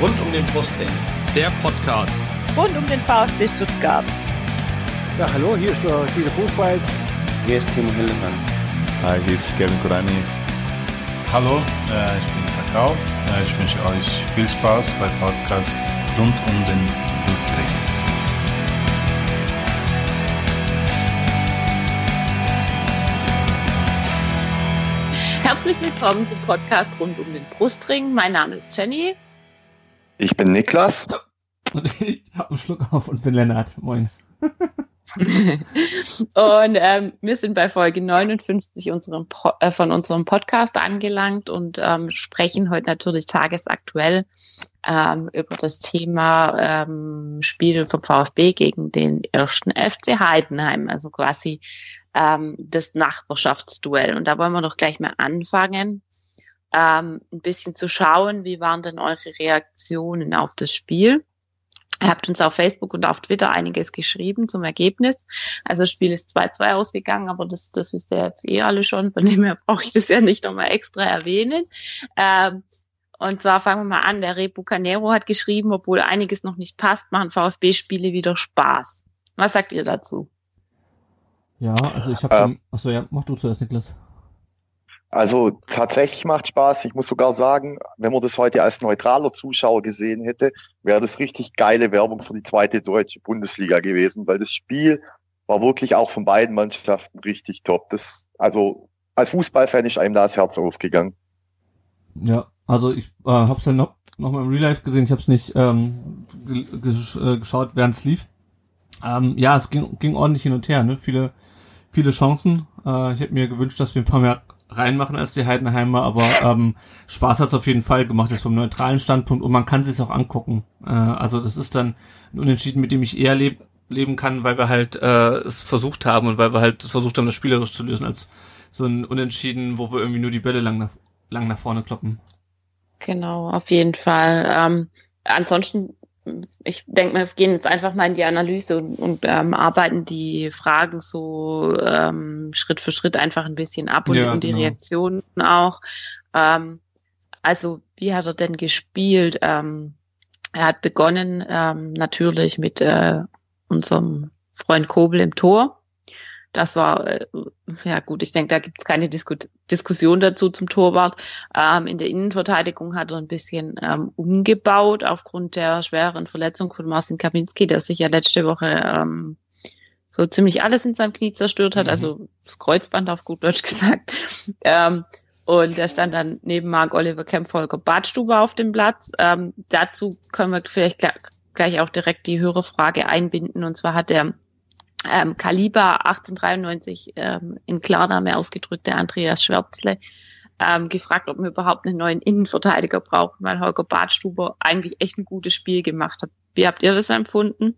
Rund um den Brustring. Der Podcast. Rund um den VfB Stuttgart. Ja, hallo, hier ist der Guido Buchwald. Hier ist Timo Hildebrand. Hi, hier ist Kevin Kurani. Hallo, äh, ich bin Kakao. Äh, ich wünsche euch viel Spaß beim Podcast Rund um den Brustring. Herzlich willkommen zum Podcast rund um den Brustring. Mein Name ist Jenny. Ich bin Niklas. Und ich habe einen Schluck auf und bin Lennart. Moin. und ähm, wir sind bei Folge 59 unserem äh, von unserem Podcast angelangt und ähm, sprechen heute natürlich tagesaktuell ähm, über das Thema ähm, Spiel vom VfB gegen den ersten FC Heidenheim, also quasi ähm, das Nachbarschaftsduell. Und da wollen wir doch gleich mal anfangen, ähm, ein bisschen zu schauen, wie waren denn eure Reaktionen auf das Spiel? Ihr habt uns auf Facebook und auf Twitter einiges geschrieben zum Ergebnis. Also das Spiel ist 2-2 ausgegangen, aber das, das wisst ihr jetzt eh alle schon. Von dem her brauche ich das ja nicht nochmal extra erwähnen. Ähm, und zwar fangen wir mal an. Der Rebu Canero hat geschrieben, obwohl einiges noch nicht passt, machen VfB-Spiele wieder Spaß. Was sagt ihr dazu? Ja, also ich habe ähm, schon. Achso, ja, mach du zuerst, Niklas. Also tatsächlich macht Spaß. Ich muss sogar sagen, wenn man das heute als neutraler Zuschauer gesehen hätte, wäre das richtig geile Werbung für die zweite deutsche Bundesliga gewesen, weil das Spiel war wirklich auch von beiden Mannschaften richtig top. Das, also als Fußballfan ist einem da das Herz aufgegangen. Ja, also ich äh, habe es ja noch, noch mal im Real Life gesehen. Ich habe es nicht ähm, äh, geschaut, während es lief. Ähm, ja, es ging, ging ordentlich hin und her. Ne? Viele, viele Chancen. Äh, ich hätte mir gewünscht, dass wir ein paar mehr reinmachen als die Heidenheimer, aber ähm, Spaß hat's auf jeden Fall gemacht, ist vom neutralen Standpunkt und man kann sich's auch angucken. Äh, also das ist dann ein Unentschieden, mit dem ich eher leb leben kann, weil wir halt äh, es versucht haben und weil wir halt versucht haben, das spielerisch zu lösen, als so ein Unentschieden, wo wir irgendwie nur die Bälle lang nach, lang nach vorne kloppen. Genau, auf jeden Fall. Ähm, ansonsten ich denke, wir gehen jetzt einfach mal in die Analyse und, und ähm, arbeiten die Fragen so ähm, Schritt für Schritt einfach ein bisschen ab und, ja, und die genau. Reaktionen auch. Ähm, also, wie hat er denn gespielt? Ähm, er hat begonnen ähm, natürlich mit äh, unserem Freund Kobel im Tor. Das war, äh, ja gut, ich denke, da gibt es keine Disku Diskussion dazu zum Torwart. Ähm, in der Innenverteidigung hat er ein bisschen ähm, umgebaut aufgrund der schweren Verletzung von Marcin Kaminski, der sich ja letzte Woche ähm, so ziemlich alles in seinem Knie zerstört hat, mhm. also das Kreuzband auf gut Deutsch gesagt. Ähm, und er stand dann neben Mark Oliver Kemp Volker Badstuber auf dem Platz. Ähm, dazu können wir vielleicht gleich auch direkt die Hörerfrage einbinden. Und zwar hat er ähm, Kaliber 1893 ähm, in Klarname ausgedrückt, der Andreas Schwärzle, ähm, gefragt, ob wir überhaupt einen neuen Innenverteidiger brauchen, weil Holger Badstuber eigentlich echt ein gutes Spiel gemacht hat. Wie habt ihr das empfunden?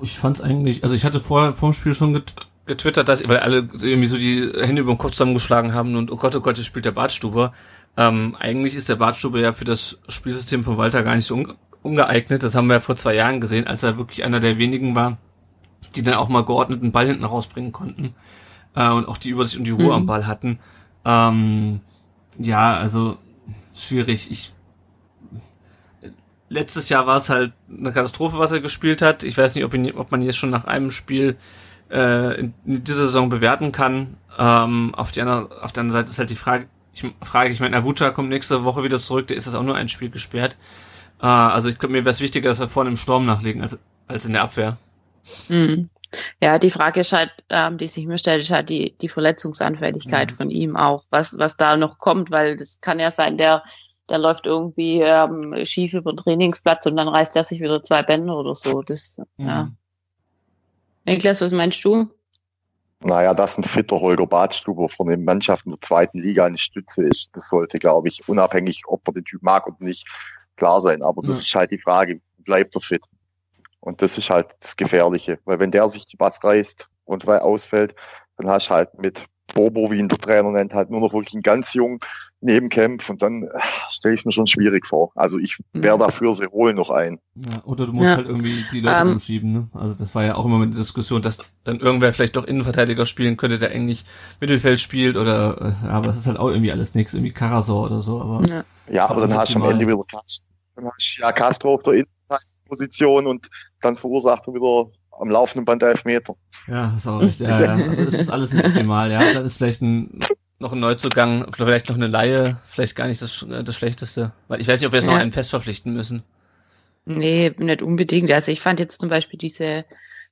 Ich fand es eigentlich, also ich hatte vor, vor dem Spiel schon get getwittert, dass, weil alle irgendwie so die Hände über den Kopf zusammengeschlagen haben und oh Gott, oh Gott, jetzt spielt der Badstuber. Ähm, eigentlich ist der Badstuber ja für das Spielsystem von Walter gar nicht so ungeeignet. Das haben wir ja vor zwei Jahren gesehen, als er wirklich einer der wenigen war, die dann auch mal geordneten Ball hinten rausbringen konnten äh, und auch die Übersicht und die Ruhe mhm. am Ball hatten. Ähm, ja, also schwierig. Ich letztes Jahr war es halt eine Katastrophe, was er gespielt hat. Ich weiß nicht, ob, ihn, ob man jetzt schon nach einem Spiel äh, in, in dieser Saison bewerten kann. Ähm, auf, die andere, auf der anderen Seite ist halt die Frage, ich frage, ich meine, Avuta kommt nächste Woche wieder zurück, der ist das auch nur ein Spiel gesperrt. Äh, also ich glaube, mir wäre es wichtiger, dass wir vorne im Sturm nachlegen, als, als in der Abwehr. Mhm. Ja, die Frage ist halt, ähm, die sich mir stellt, ist halt die, die Verletzungsanfälligkeit mhm. von ihm auch, was, was da noch kommt, weil das kann ja sein, der, der läuft irgendwie ähm, schief über den Trainingsplatz und dann reißt er sich wieder zwei Bände oder so. Das, mhm. ja. Niklas, was meinst du? Naja, dass ein fitter Holger Badstuber von den Mannschaften der zweiten Liga eine Stütze ist, das sollte, glaube ich, unabhängig, ob man den Typ mag oder nicht, klar sein. Aber das ja. ist halt die Frage, bleibt er fit? Und das ist halt das Gefährliche. Weil wenn der sich was reißt und weil ausfällt, dann hast du halt mit Bobo, wie ihn der Trainer nennt, halt nur noch wirklich einen ganz jungen Nebenkämpf und dann äh, stelle ich es mir schon schwierig vor. Also ich wäre mhm. dafür, sie holen noch ein. Ja, oder du musst ja. halt irgendwie die Leute um, ähm. umschieben. Ne? Also das war ja auch immer eine Diskussion, dass dann irgendwer vielleicht doch Innenverteidiger spielen könnte, der eigentlich Mittelfeld spielt oder, äh, aber es ist halt auch irgendwie alles nichts, irgendwie Karasor oder so. Aber ja. Ja, aber dann hast du am Ende wieder du ja Castro auf der Innenposition und dann verursacht er wieder am laufenden Band Elfmeter. Ja, ist auch recht. Ja, ja. Also es ist alles nicht optimal, ja. Dann ist vielleicht ein, noch ein Neuzugang, vielleicht noch eine Laie, vielleicht gar nicht das, das Schlechteste. Weil ich weiß nicht, ob wir jetzt ja. noch einen fest verpflichten müssen. Nee, nicht unbedingt. Also ich fand jetzt zum Beispiel diese,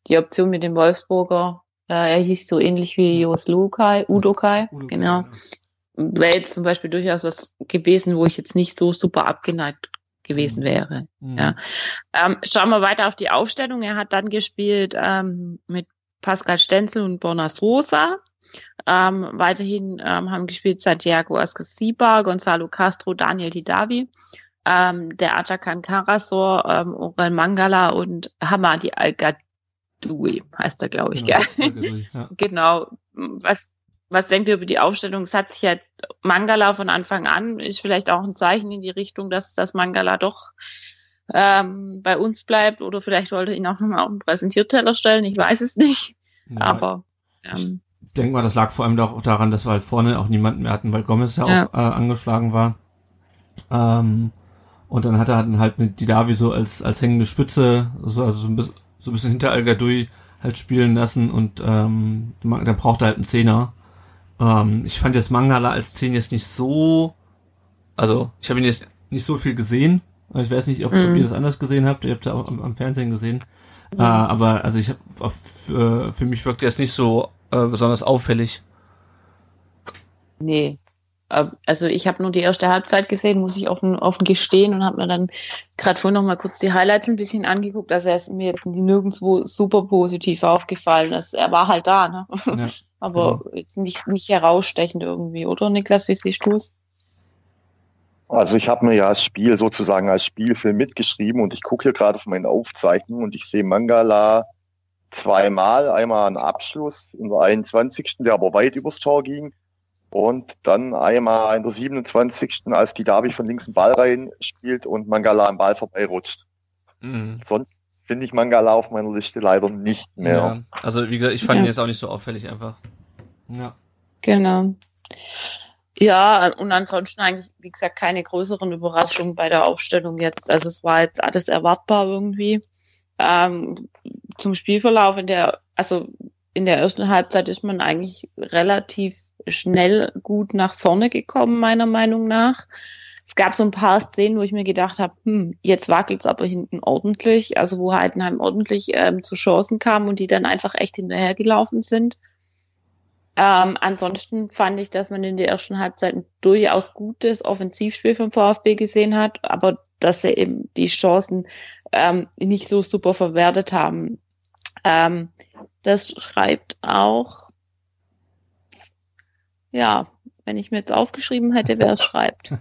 die Option mit dem Wolfsburger, äh, er hieß so ähnlich wie Jos Lukai, Udokai, Udo genau. Ja. Wäre jetzt zum Beispiel durchaus was gewesen, wo ich jetzt nicht so super abgeneigt gewesen mhm. wäre. Mhm. Ja. Ähm, schauen wir weiter auf die Aufstellung. Er hat dann gespielt ähm, mit Pascal Stenzel und Bonas Rosa. Ähm, weiterhin ähm, haben gespielt Santiago Ascasiba, Gonzalo Castro, Daniel Hidavi, ähm, der Atakan Karasor, ähm, Orel Mangala und Hamadi Al-Gadoui heißt er, glaube ich, genau, gell? Ja. genau. Was was denkt ihr über die Aufstellung? Es hat sich ja Mangala von Anfang an, ist vielleicht auch ein Zeichen in die Richtung, dass das Mangala doch ähm, bei uns bleibt oder vielleicht wollte ihn auch nochmal auf den Präsentierteller stellen, ich weiß es nicht. Ja, Aber ähm, ich denke mal, das lag vor allem auch daran, dass wir halt vorne auch niemanden mehr hatten, weil Gomez ja, ja. auch äh, angeschlagen war. Ähm, und dann hat er halt die Davi so als, als hängende Spitze, so, also so ein bisschen, so ein bisschen hinter Al Gadoui halt spielen lassen und ähm, dann braucht er halt einen Zehner. Ähm, ich fand jetzt Mangala als 10 jetzt nicht so, also ich habe ihn jetzt nicht so viel gesehen. Ich weiß nicht, ob, mm. ob ihr das anders gesehen habt. Ihr habt ja auch am, am Fernsehen gesehen. Mm. Äh, aber also ich habe für, für mich wirkt er jetzt nicht so äh, besonders auffällig. Nee. Also ich habe nur die erste Halbzeit gesehen, muss ich offen, offen gestehen und habe mir dann gerade vorhin noch mal kurz die Highlights ein bisschen angeguckt. Also er ist mir jetzt nirgendwo super positiv aufgefallen. Also er war halt da, ne? Ja aber genau. jetzt nicht, nicht herausstechend irgendwie, oder Niklas, wie siehst du es? Also ich habe mir ja das Spiel sozusagen als Spielfilm mitgeschrieben und ich gucke hier gerade von meinen Aufzeichnungen und ich sehe Mangala zweimal, einmal einen Abschluss in der 21., der aber weit übers Tor ging und dann einmal in der 27., als die Davi von links einen Ball rein spielt und Mangala am Ball vorbeirutscht. Mhm. Sonst finde ich Mangala auf meiner Liste leider nicht mehr. Ja, also wie gesagt, ich fand ja. ihn jetzt auch nicht so auffällig einfach. Ja. Genau. Ja, und ansonsten eigentlich, wie gesagt, keine größeren Überraschungen bei der Aufstellung jetzt. Also es war jetzt alles erwartbar irgendwie. Ähm, zum Spielverlauf in der, also in der ersten Halbzeit ist man eigentlich relativ schnell gut nach vorne gekommen, meiner Meinung nach es gab so ein paar Szenen, wo ich mir gedacht habe, hm, jetzt wackelt es aber hinten ordentlich, also wo Heidenheim ordentlich ähm, zu Chancen kam und die dann einfach echt hinterhergelaufen sind. Ähm, ansonsten fand ich, dass man in der ersten Halbzeit ein durchaus gutes Offensivspiel vom VfB gesehen hat, aber dass sie eben die Chancen ähm, nicht so super verwertet haben. Ähm, das schreibt auch, ja, wenn ich mir jetzt aufgeschrieben hätte, wer es schreibt.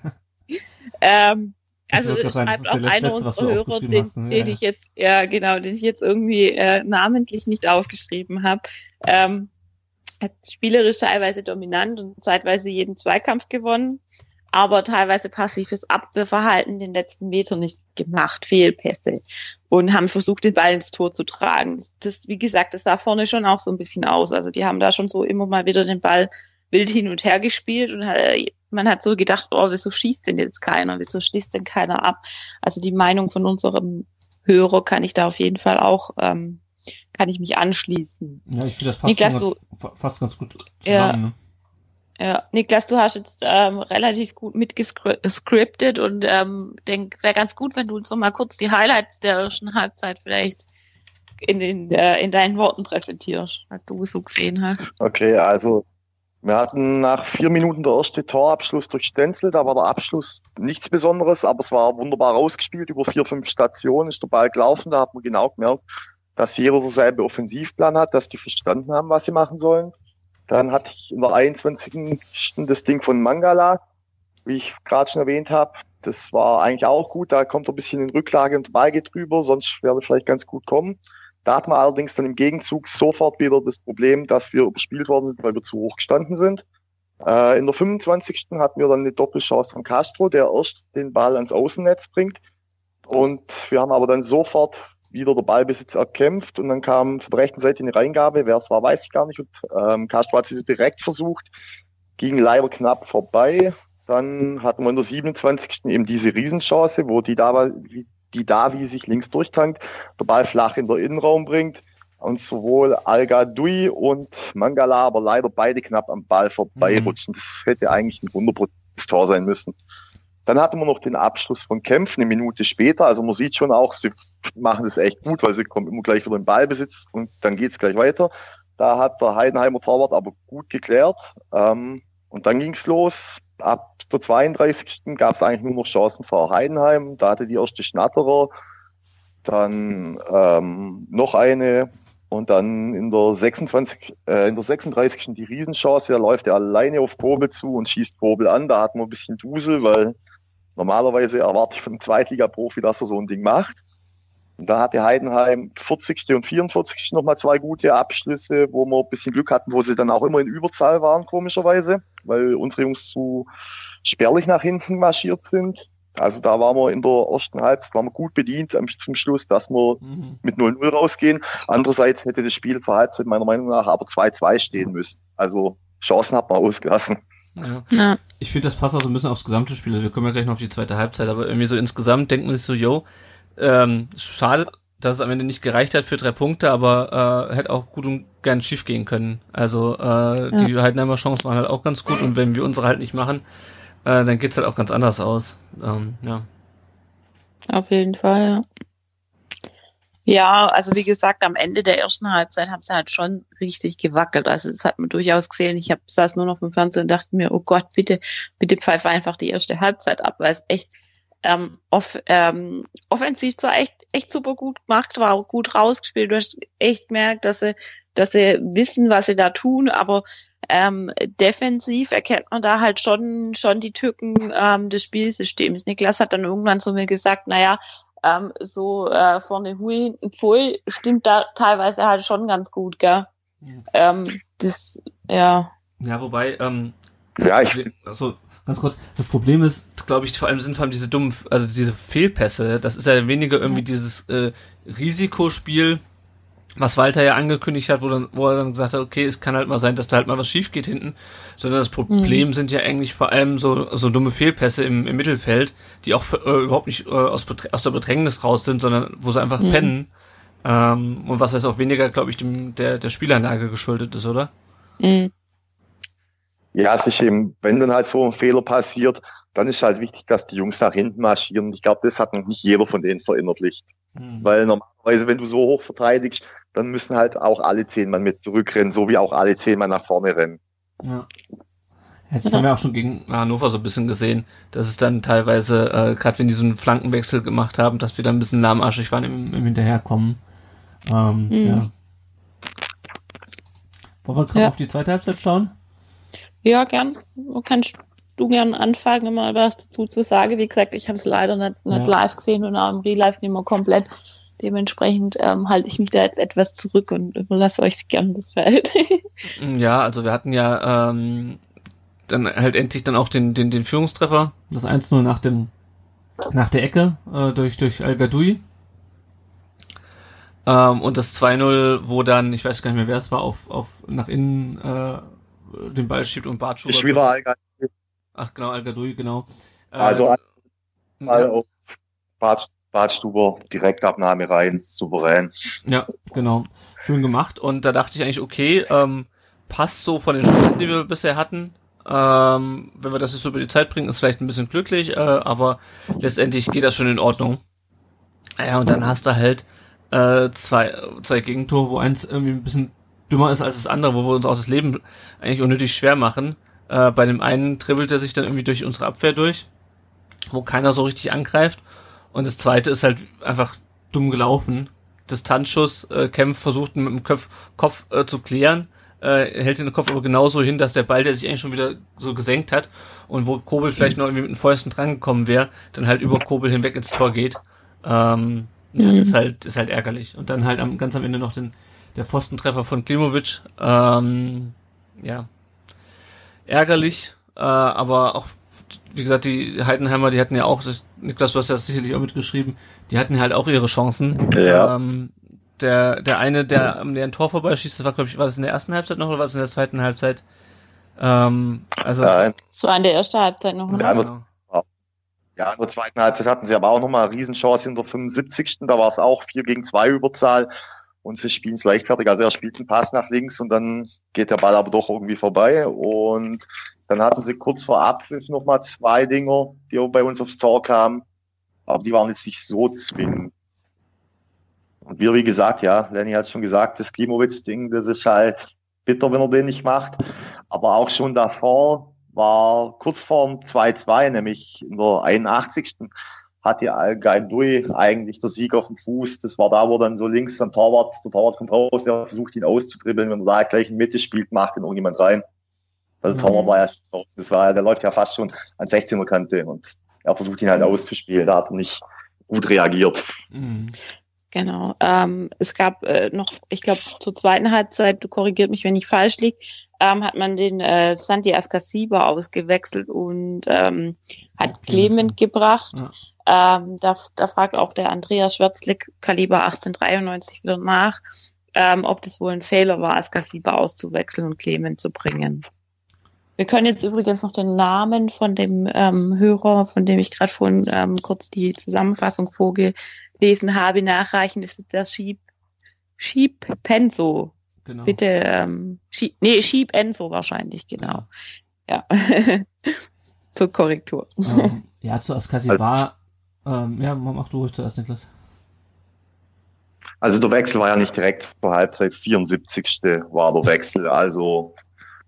ähm, also es schreibt auch einer unserer Hörer, den, hast, ne? den ich jetzt, ja genau, den ich jetzt irgendwie äh, namentlich nicht aufgeschrieben habe. Ähm, hat spielerisch teilweise dominant und zeitweise jeden Zweikampf gewonnen, aber teilweise passives Abwehrverhalten den letzten Metern nicht gemacht, Fehlpässe und haben versucht, den Ball ins Tor zu tragen. Das, wie gesagt, das sah vorne schon auch so ein bisschen aus. Also die haben da schon so immer mal wieder den Ball wild hin und her gespielt und äh, man hat so gedacht, oh, wieso schießt denn jetzt keiner? Wieso schließt denn keiner ab? Also die Meinung von unserem Hörer kann ich da auf jeden Fall auch, ähm, kann ich mich anschließen. Ja, ich finde das passt Niklas, ganz, fast ganz gut zusammen. Ja, ne? Ja, Niklas, du hast jetzt ähm, relativ gut mitgescriptet und ähm, denk, wäre ganz gut, wenn du uns noch mal kurz die Highlights der ersten Halbzeit vielleicht in, den, äh, in deinen Worten präsentierst, was du so gesehen hast. Okay, also wir hatten nach vier Minuten der erste Torabschluss durch Stenzel. Da war der Abschluss nichts Besonderes, aber es war wunderbar rausgespielt. Über vier, fünf Stationen ist der Ball gelaufen. Da hat man genau gemerkt, dass jeder derselbe Offensivplan hat, dass die verstanden haben, was sie machen sollen. Dann hatte ich in der 21. das Ding von Mangala, wie ich gerade schon erwähnt habe. Das war eigentlich auch gut. Da kommt ein bisschen in Rücklage und Ball geht drüber, sonst wäre vielleicht ganz gut kommen. Da hatten wir allerdings dann im Gegenzug sofort wieder das Problem, dass wir überspielt worden sind, weil wir zu hoch gestanden sind. Äh, in der 25. hatten wir dann eine Doppelchance von Castro, der erst den Ball ans Außennetz bringt. Und wir haben aber dann sofort wieder der Ballbesitz erkämpft und dann kam von der rechten Seite eine Reingabe. Wer es war, weiß ich gar nicht. Und ähm, Castro hat sie direkt versucht, ging leider knapp vorbei. Dann hatten wir in der 27. eben diese Riesenchance, wo die da, die Davi sich links durchtankt, der Ball flach in den Innenraum bringt und sowohl Al Dui und Mangala aber leider beide knapp am Ball vorbeirutschen. Mhm. Das hätte eigentlich ein wunderbares Tor sein müssen. Dann hatten wir noch den Abschluss von Kämpfen eine Minute später. Also man sieht schon auch, sie machen das echt gut, weil sie kommen immer gleich wieder in Ballbesitz und dann geht's gleich weiter. Da hat der Heidenheimer Torwart aber gut geklärt. Ähm, und dann ging's los. Ab der 32. gab es eigentlich nur noch Chancen für Heidenheim. Da hatte die erste Schnatterer. Dann ähm, noch eine und dann in der 26, äh, in der 36. die Riesenchance, da läuft er alleine auf Kobel zu und schießt Kobel an. Da hat man ein bisschen Dusel, weil normalerweise erwarte ich von einem Zweitliga-Profi, dass er so ein Ding macht. Und da hatte Heidenheim 40. und 44. nochmal zwei gute Abschlüsse, wo wir ein bisschen Glück hatten, wo sie dann auch immer in Überzahl waren, komischerweise, weil unsere Jungs zu spärlich nach hinten marschiert sind. Also da waren wir in der ersten Halbzeit waren wir gut bedient zum Schluss, dass wir mhm. mit 0-0 rausgehen. Andererseits hätte das Spiel zur Halbzeit meiner Meinung nach aber 2-2 stehen müssen. Also Chancen hat man ausgelassen. Ja. ja. Ich finde, das passt auch so ein bisschen aufs gesamte Spiel. Wir kommen ja gleich noch auf die zweite Halbzeit, aber irgendwie so insgesamt denkt man sich so, yo, ähm, schade, dass es am Ende nicht gereicht hat für drei Punkte, aber äh, hätte auch gut und gern schief gehen können. Also äh, ja. die Heidenheimer Chancen waren halt auch ganz gut und wenn wir unsere halt nicht machen, äh, dann geht's halt auch ganz anders aus. Ähm, ja. Auf jeden Fall, ja. Ja, also wie gesagt, am Ende der ersten Halbzeit haben sie halt schon richtig gewackelt. Also das hat man durchaus gesehen. Ich hab, saß nur noch im Fernsehen und dachte mir, oh Gott, bitte, bitte pfeife einfach die erste Halbzeit ab, weil es echt ähm, off, ähm, offensiv zwar echt, echt super gut gemacht war, auch gut rausgespielt. Du hast echt gemerkt, dass sie, dass sie wissen, was sie da tun, aber ähm, defensiv erkennt man da halt schon, schon die Tücken ähm, des Spielsystems. Niklas hat dann irgendwann zu mir gesagt, naja, ähm, so äh, vorne Hui, hinten Pfui stimmt da teilweise halt schon ganz gut, gell? Ja. Ähm, das, ja. Ja, wobei, ähm, ja, ich, also ganz kurz, das Problem ist, glaube ich, vor allem sind vor allem diese dummen, also diese Fehlpässe, das ist ja weniger irgendwie ja. dieses äh, Risikospiel, was Walter ja angekündigt hat, wo, dann, wo er dann gesagt hat, okay, es kann halt mal sein, dass da halt mal was schief geht hinten, sondern das Problem mhm. sind ja eigentlich vor allem so, so dumme Fehlpässe im, im Mittelfeld, die auch äh, überhaupt nicht äh, aus, aus der Bedrängnis raus sind, sondern wo sie einfach mhm. pennen. Ähm, und was heißt auch weniger, glaube ich, dem, der, der Spielanlage geschuldet ist, oder? Mhm. Ja, sich eben, wenn dann halt so ein Fehler passiert, dann ist halt wichtig, dass die Jungs nach hinten marschieren. Ich glaube, das hat noch nicht jeder von denen verinnerlicht. Mhm. Weil normalerweise, wenn du so hoch verteidigst, dann müssen halt auch alle zehn Mann mit zurückrennen, so wie auch alle zehn Mann nach vorne rennen. Ja. Jetzt haben wir auch schon gegen Hannover so ein bisschen gesehen, dass es dann teilweise, äh, gerade wenn die so einen Flankenwechsel gemacht haben, dass wir dann ein bisschen lahmarschig waren im, im Hinterherkommen. Ähm, mhm. ja. Wollen wir gerade ja. auf die zweite Halbzeit schauen? Ja, gern. Kannst du gern anfangen, mal was dazu zu sagen. Wie gesagt, ich habe es leider nicht, nicht ja. live gesehen und auch im Real Life nicht mehr komplett. Dementsprechend ähm, halte ich mich da jetzt etwas zurück und überlasse euch gern das Feld. ja, also wir hatten ja ähm, dann halt endlich dann auch den, den, den Führungstreffer, das 1-0 nach dem nach der Ecke äh, durch, durch Al Gadoui. Ähm, und das 2-0, wo dann, ich weiß gar nicht mehr, wer es war, auf, auf nach innen äh, den Ball schiebt und Bartschuber. Wieder Al Ach genau, Al genau. Also äh, mal ja. auf Bart, Bartstuber, Direktabnahme rein, souverän. Ja, genau. Schön gemacht. Und da dachte ich eigentlich, okay, ähm, passt so von den Chancen, die wir bisher hatten. Ähm, wenn wir das jetzt so über die Zeit bringen, ist vielleicht ein bisschen glücklich, äh, aber letztendlich geht das schon in Ordnung. Ja, und dann hast du halt äh, zwei, zwei Gegentore, wo eins irgendwie ein bisschen dümmer ist als das andere, wo wir uns auch das Leben eigentlich unnötig schwer machen. Äh, bei dem einen dribbelt er sich dann irgendwie durch unsere Abwehr durch, wo keiner so richtig angreift. Und das zweite ist halt einfach dumm gelaufen. Distanzschuss, äh, Kempf versucht mit dem Kopf, Kopf äh, zu klären, äh, hält den Kopf aber genauso hin, dass der Ball, der sich eigentlich schon wieder so gesenkt hat und wo Kobel vielleicht noch irgendwie mit den Fäusten drangekommen wäre, dann halt über Kobel hinweg ins Tor geht. Ähm, ja, mhm. ist halt, ist halt ärgerlich. Und dann halt am, ganz am Ende noch den, der Pfostentreffer von Klimovic. Ähm, ja, ärgerlich, äh, aber auch, wie gesagt, die Heidenheimer, die hatten ja auch, das, Niklas, du hast ja sicherlich auch mitgeschrieben, die hatten halt auch ihre Chancen. Ja. Ähm, der, der eine, der am leeren Tor vorbeischießt, das war, glaube ich, war das in der ersten Halbzeit noch oder war das in der zweiten Halbzeit? Ähm, also, Ja, Das war in der ersten Halbzeit noch. Der-. Ja, in der zweiten Halbzeit hatten sie aber auch nochmal eine Riesenchance in der 75. Da war es auch 4 gegen 2 Überzahl und sie spielen es leichtfertig. Also er spielt einen Pass nach links und dann geht der Ball aber doch irgendwie vorbei und dann hatten sie kurz vor Abpfiff nochmal zwei Dinger, die bei uns aufs Tor kamen, aber die waren jetzt nicht so zwingend. Und wir, wie gesagt, ja, Lenny hat schon gesagt, das Klimowitz-Ding, das ist halt bitter, wenn er den nicht macht. Aber auch schon davor war kurz vorm 2-2, nämlich in der 81. hatte Al-Gaidui eigentlich der Sieg auf dem Fuß. Das war da, wo dann so links am Torwart, der Torwart kommt raus, der versucht ihn auszudribbeln. Wenn er da gleich in Mitte spielt, macht ihn irgendjemand rein. Also der Mhm. Torwart war ja, schon raus. das war, der läuft ja fast schon an 16er Kante und er versucht ihn halt auszuspielen. Da hat er nicht gut reagiert. Mhm. Genau. Ähm, es gab äh, noch, ich glaube, zur zweiten Halbzeit, du korrigiert mich, wenn ich falsch liege, ähm, hat man den äh, Santi Ascasiba ausgewechselt und ähm, hat. Clement gebracht. Ähm, da, da fragt auch der Andreas Schwärzlik, Kaliber 1893, wieder nach, ähm, ob das wohl ein Fehler war, Ascasiba auszuwechseln und Clement zu bringen. Wir können jetzt übrigens noch den Namen von dem ähm, Hörer, von dem ich gerade vorhin ähm, kurz die Zusammenfassung vorgelesen habe, nachreichen. Das ist der Sheep, Sheep Penso. Genau. Bitte, ähm, Sheep, nee, Sheep Enso wahrscheinlich, genau. Ja. Zur Korrektur. ähm, ja, zu Askasi war, ähm, ja, mach du ruhig zuerst, Niklas. Also der Wechsel war ja nicht direkt zur Halbzeit, 74. war der Wechsel, also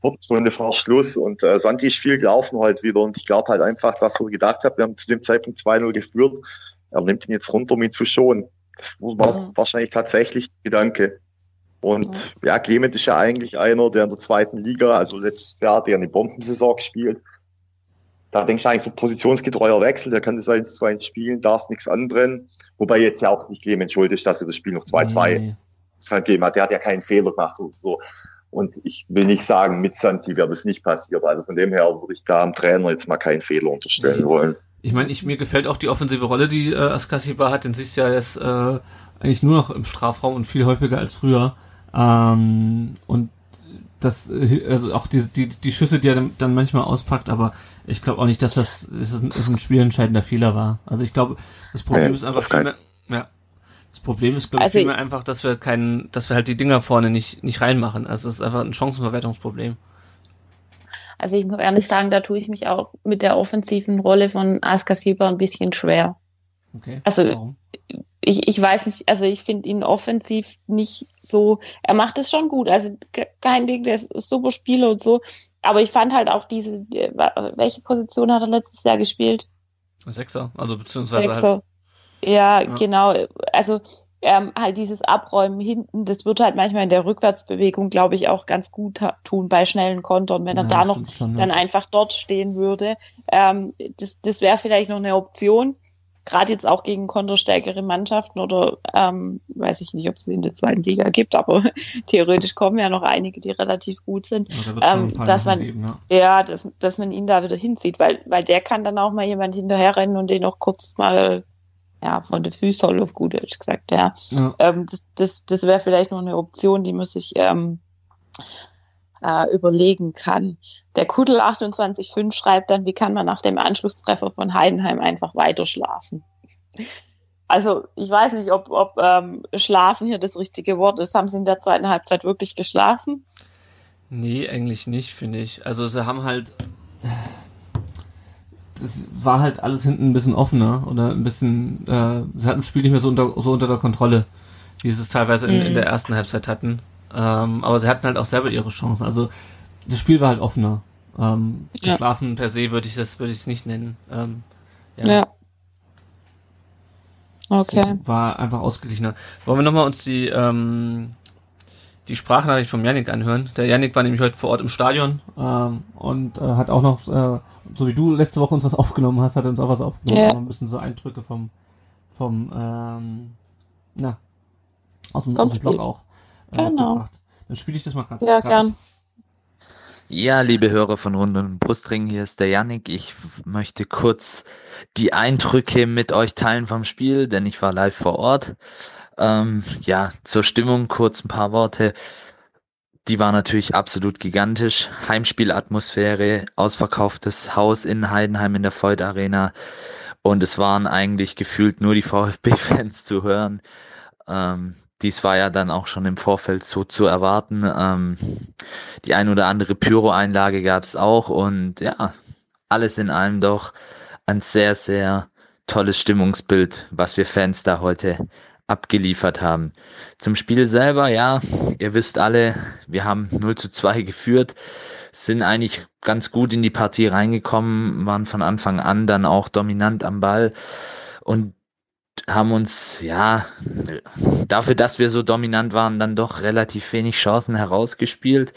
Viertelstunde vor Schluss und äh, Santi ist viel gelaufen halt wieder und ich glaube halt einfach, dass er gedacht hat, wir haben zu dem Zeitpunkt 2-0 geführt, er nimmt ihn jetzt runter, um ihn zu schonen. Das war Mhm. wahrscheinlich tatsächlich der Gedanke. Und ja, Clement ist ja eigentlich einer, der in der zweiten Liga, also letztes Jahr, der eine Bombensaison gespielt. Da denkst du eigentlich so positionsgetreuer Wechsel, der kann das 1-2 spielen, darf nichts anbrennen. Wobei jetzt ja auch nicht Clement schuld ist, dass wir das Spiel noch 2-2 Nee. gegeben hat. Der hat ja keinen Fehler gemacht und so. Und ich will nicht sagen, mit Santi wäre das nicht passiert. Also von dem her würde ich da am Trainer jetzt mal keinen Fehler unterstellen Nee. wollen. Ich meine, ich, mir gefällt auch die offensive Rolle, die äh, Askasiba hat, denn sie ist ja jetzt äh, eigentlich nur noch im Strafraum und viel häufiger als früher. Ähm, und das, äh, also auch die, die, die Schüsse, die er dann- manchmal auspackt, aber ich glaube auch nicht, dass das, das ist ein, ist ein spielentscheidender Fehler war. Also ich glaube, das Problem Nee, ist einfach vielmehr, ja. Das Problem ist, glaube ich, Also- vielmehr einfach, dass wir keinen, dass wir halt die Dinger vorne nicht, nicht reinmachen. Also es ist einfach ein Chancenverwertungsproblem. Also ich muss ehrlich sagen, da tue ich mich auch mit der offensiven Rolle von Askasiba ein bisschen schwer. Okay. Also- Warum? Ich, ich weiß nicht, also ich finde ihn offensiv nicht so, er macht es schon gut, also ke- kein Ding, der ist super Spieler und so, aber ich fand halt auch diese, äh, welche Position hat er letztes Jahr gespielt? Sechser, also beziehungsweise halt. Sechser. Ja, Ja. genau. Also ähm, halt dieses Abräumen hinten, das wird halt manchmal in der Rückwärtsbewegung, glaube ich, auch ganz gut tun bei schnellen Kontern, wenn er Ja, da noch schon, ja. dann einfach dort stehen würde. Ähm, das das wäre vielleicht noch eine Option. Gerade jetzt auch gegen konterstärkere Mannschaften oder ähm, weiß ich nicht, ob es in der zweiten Liga gibt, aber theoretisch kommen ja noch einige, die relativ gut sind. Ja, da ähm, dass man- geben, ja. Ja, dass, dass man ihn da wieder hinzieht, weil, weil der kann dann auch mal jemand hinterherrennen und den auch kurz mal ja, von der Füße auf gut Deutsch gesagt, ja. Ja. Ähm, das das, das wäre vielleicht noch eine Option, die man sich ähm, äh, überlegen kann. Der Kudel 28.5 schreibt dann, wie kann man nach dem Anschlusstreffer von Heidenheim einfach weiter schlafen? Also ich weiß nicht, ob, ob ähm, schlafen hier das richtige Wort ist. Haben sie in der zweiten Halbzeit wirklich geschlafen? Nee, eigentlich nicht, finde ich. Also sie haben halt. Das war halt alles hinten ein bisschen offener oder ein bisschen. Äh, sie hatten das Spiel nicht mehr so unter, so unter der Kontrolle, wie sie es teilweise in, in Mhm. der ersten Halbzeit hatten. Ähm, aber sie hatten halt auch selber ihre Chancen. Also das Spiel war halt offener. Ähm, Ja. geschlafen per se würde ich das würde ich es nicht nennen. Ähm, Ja. Okay. Es War einfach ausgeglichener. Wollen wir nochmal uns die, ähm, die Sprachnachricht vom Yannick anhören? Der Yannick war nämlich heute vor Ort im Stadion ähm, und äh, hat auch noch, äh, so wie du letzte Woche uns was aufgenommen hast, hat er uns auch was aufgenommen. Ja. Ein bisschen so Eindrücke vom, vom ähm, na, aus dem, aus dem Blog auch. Genau. mitgebracht. Dann spiele ich das mal gerade. Ja, gern. Ja, liebe Hörer von Rund den Brustring, hier ist der Yannick. Ich möchte kurz die Eindrücke mit euch teilen vom Spiel, denn ich war live vor Ort. Ähm, ja, zur Stimmung kurz ein paar Worte. die war natürlich absolut gigantisch. Heimspielatmosphäre, ausverkauftes Haus in Heidenheim in der Voigt Arena. Und es waren eigentlich gefühlt nur die VfB-Fans zu hören. Ähm, dies war ja dann auch schon im Vorfeld so zu erwarten. Ähm, die ein oder andere Pyro-Einlage gab es auch. Und ja, alles in allem doch ein sehr, sehr tolles Stimmungsbild, was wir Fans da heute abgeliefert haben. Zum Spiel selber, ja, ihr wisst alle, wir haben 0 zu 2 geführt, sind eigentlich ganz gut in die Partie reingekommen, waren von Anfang an dann auch dominant am Ball und haben uns, ja, dafür, dass wir so dominant waren, dann doch relativ wenig Chancen herausgespielt.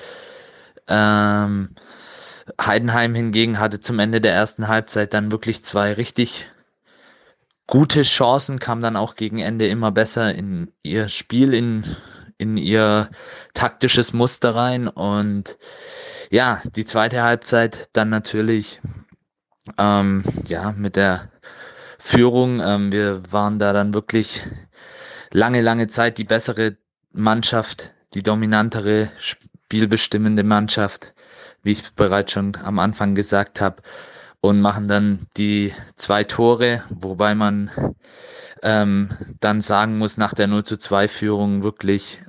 Ähm, Heidenheim hingegen hatte zum Ende der ersten Halbzeit dann wirklich zwei richtig gute Chancen, kam dann auch gegen Ende immer besser in ihr Spiel, in, in ihr taktisches Muster rein. Und ja, die zweite Halbzeit dann natürlich ähm, ja mit der Führung. Ähm, wir waren da dann wirklich lange, lange Zeit die bessere Mannschaft, die dominantere, spielbestimmende Mannschaft, wie ich bereits schon am Anfang gesagt habe und machen dann die zwei Tore, wobei man ähm, dann sagen muss, nach der 0 zu 2 Führung wirklich,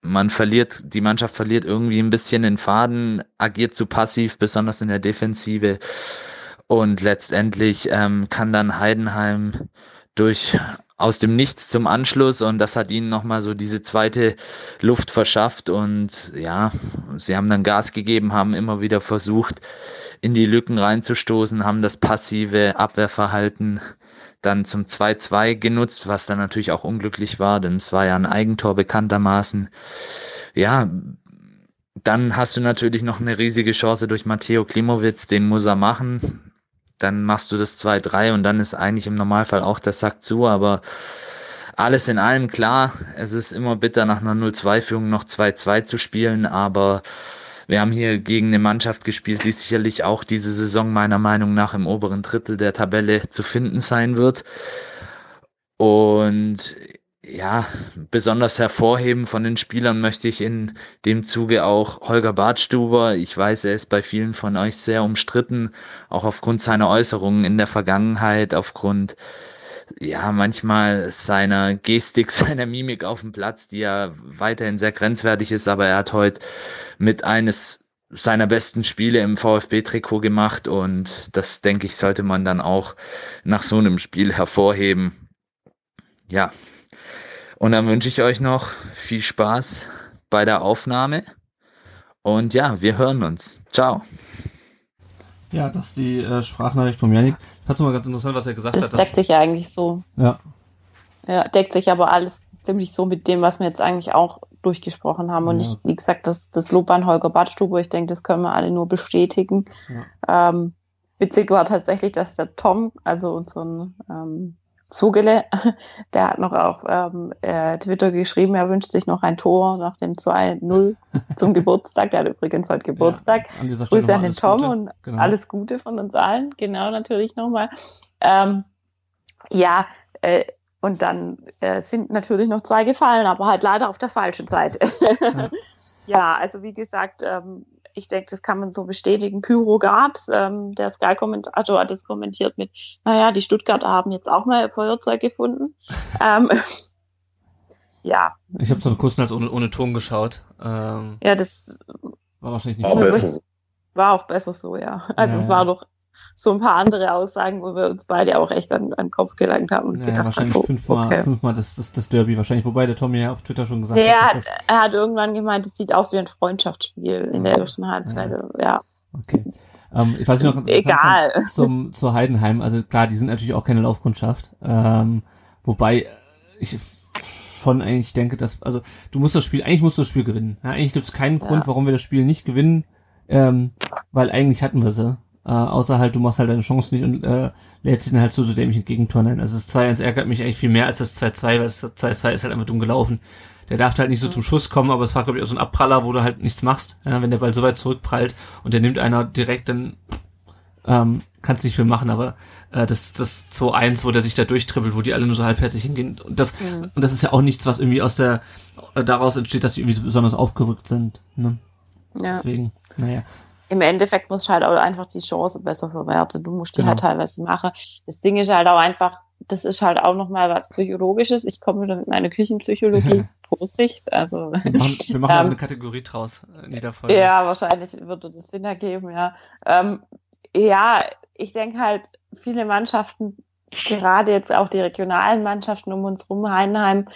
man verliert, die Mannschaft verliert irgendwie ein bisschen den Faden, agiert zu passiv, besonders in der Defensive. Und letztendlich ähm, kann dann Heidenheim durch aus dem Nichts zum Anschluss und das hat ihnen nochmal so diese zweite Luft verschafft und ja, sie haben dann Gas gegeben, haben immer wieder versucht, in die Lücken reinzustoßen, haben das passive Abwehrverhalten dann zum 2-2 genutzt, was dann natürlich auch unglücklich war, denn es war ja ein Eigentor bekanntermaßen. Ja, dann hast du natürlich noch eine riesige Chance durch Matteo Klimowitz, den muss er machen. Dann machst du das 2-3 und dann ist eigentlich im Normalfall auch der Sack zu, aber alles in allem klar, es ist immer bitter nach einer 0-2-Führung noch 2-2 zu spielen, aber wir haben hier gegen eine Mannschaft gespielt, die sicherlich auch diese Saison meiner Meinung nach im oberen Drittel der Tabelle zu finden sein wird. Und ja, besonders hervorheben von den Spielern möchte ich in dem Zuge auch Holger Bartstuber. Ich weiß, er ist bei vielen von euch sehr umstritten, auch aufgrund seiner Äußerungen in der Vergangenheit, aufgrund ja, manchmal seiner Gestik, seiner Mimik auf dem Platz, die ja weiterhin sehr grenzwertig ist, aber er hat heute mit eines seiner besten Spiele im VfB-Trikot gemacht und das, denke ich, sollte man dann auch nach so einem Spiel hervorheben. Ja, und dann wünsche ich euch noch viel Spaß bei der Aufnahme und ja, wir hören uns. Ciao. Ja, das ist die äh, Sprachnachricht von Janik. Ich fand es mal ganz interessant, was er gesagt das hat. Das deckt sich eigentlich so. Ja. Ja, deckt sich aber alles ziemlich so mit dem, was wir jetzt eigentlich auch durchgesprochen haben. Und ja. ich, wie gesagt, das, das Lob an Holger Badstube, ich denke, das können wir alle nur bestätigen. Ja. Ähm, witzig war tatsächlich, dass der Tom, also unser ähm, Zugele, der hat noch auf ähm, äh, Twitter geschrieben, er wünscht sich noch ein Tor nach dem 2-0 zum Geburtstag. Der hat übrigens heute Geburtstag. Ja, an Grüße an den Tom Gute. und genau. alles Gute von uns allen. Genau, natürlich nochmal. Ähm, ja, äh, und dann äh, sind natürlich noch zwei gefallen, aber halt leider auf der falschen Seite. ja. ja, also wie gesagt, ähm, ich denke, das kann man so bestätigen. Pyro gab's. Ähm, der Sky-Kommentator hat es kommentiert mit, naja, die Stuttgarter haben jetzt auch mal Feuerzeug gefunden. ähm, ja. Ich habe so einen Kurs als ohne, ohne Ton geschaut. Ähm, ja, das war wahrscheinlich nicht war, besser. war auch besser so, ja. Also ja, es war doch so ein paar andere Aussagen, wo wir uns beide auch echt an, an den Kopf gelangt haben und ja, gedacht wahrscheinlich haben, oh, fünfmal, okay. fünfmal das, das, das Derby wahrscheinlich, wobei der Tommy ja auf Twitter schon gesagt ja, hat. Dass das er hat irgendwann gemeint, es sieht aus wie ein Freundschaftsspiel in der ersten Halbzeit, ja. ja. Okay. Ähm, ich weiß nicht noch Egal. Fand, zum, zu Heidenheim, also klar, die sind natürlich auch keine Laufkundschaft, ähm, wobei ich schon eigentlich denke, dass, also du musst das Spiel, eigentlich musst du das Spiel gewinnen. Ja, eigentlich gibt es keinen. Grund, warum wir das Spiel nicht gewinnen, ähm, weil eigentlich hatten wir sie. Äh, außer halt, du machst halt deine Chance nicht und äh, lädst ihn halt so, so dämlich ein Gegentor ein. Also das 2-1 ärgert mich eigentlich viel mehr als das 2-2, weil das 2-2 ist halt einfach dumm gelaufen. Der darf halt nicht so zum Schuss kommen, aber es war, glaube ich, auch so ein Abpraller, wo du halt nichts machst, ja, wenn der Ball so weit zurückprallt und der nimmt einer direkt, dann ähm, kannst nicht viel machen, aber äh, das das 2-1, wo der sich da durchtribbelt, wo die alle nur so halbherzig hingehen und das Mhm. und das ist ja auch nichts, was irgendwie aus der äh, daraus entsteht, dass sie irgendwie besonders aufgerückt sind. Ne? Ja. Deswegen, naja. Im Endeffekt musst du halt auch einfach die Chance besser verwerten. Du musst die Genau. halt teilweise machen. Das Ding ist halt auch einfach, das ist halt auch nochmal was Psychologisches. Ich komme wieder mit meiner Küchenpsychologie. Vorsicht, also. Wir machen, wir machen Ähm, auch eine Kategorie draus in jeder Folge. Ja, wahrscheinlich würde das Sinn ergeben, ja. Ähm, ja, ich denke halt, viele Mannschaften, gerade jetzt auch die regionalen Mannschaften um uns rum, Heidenheim,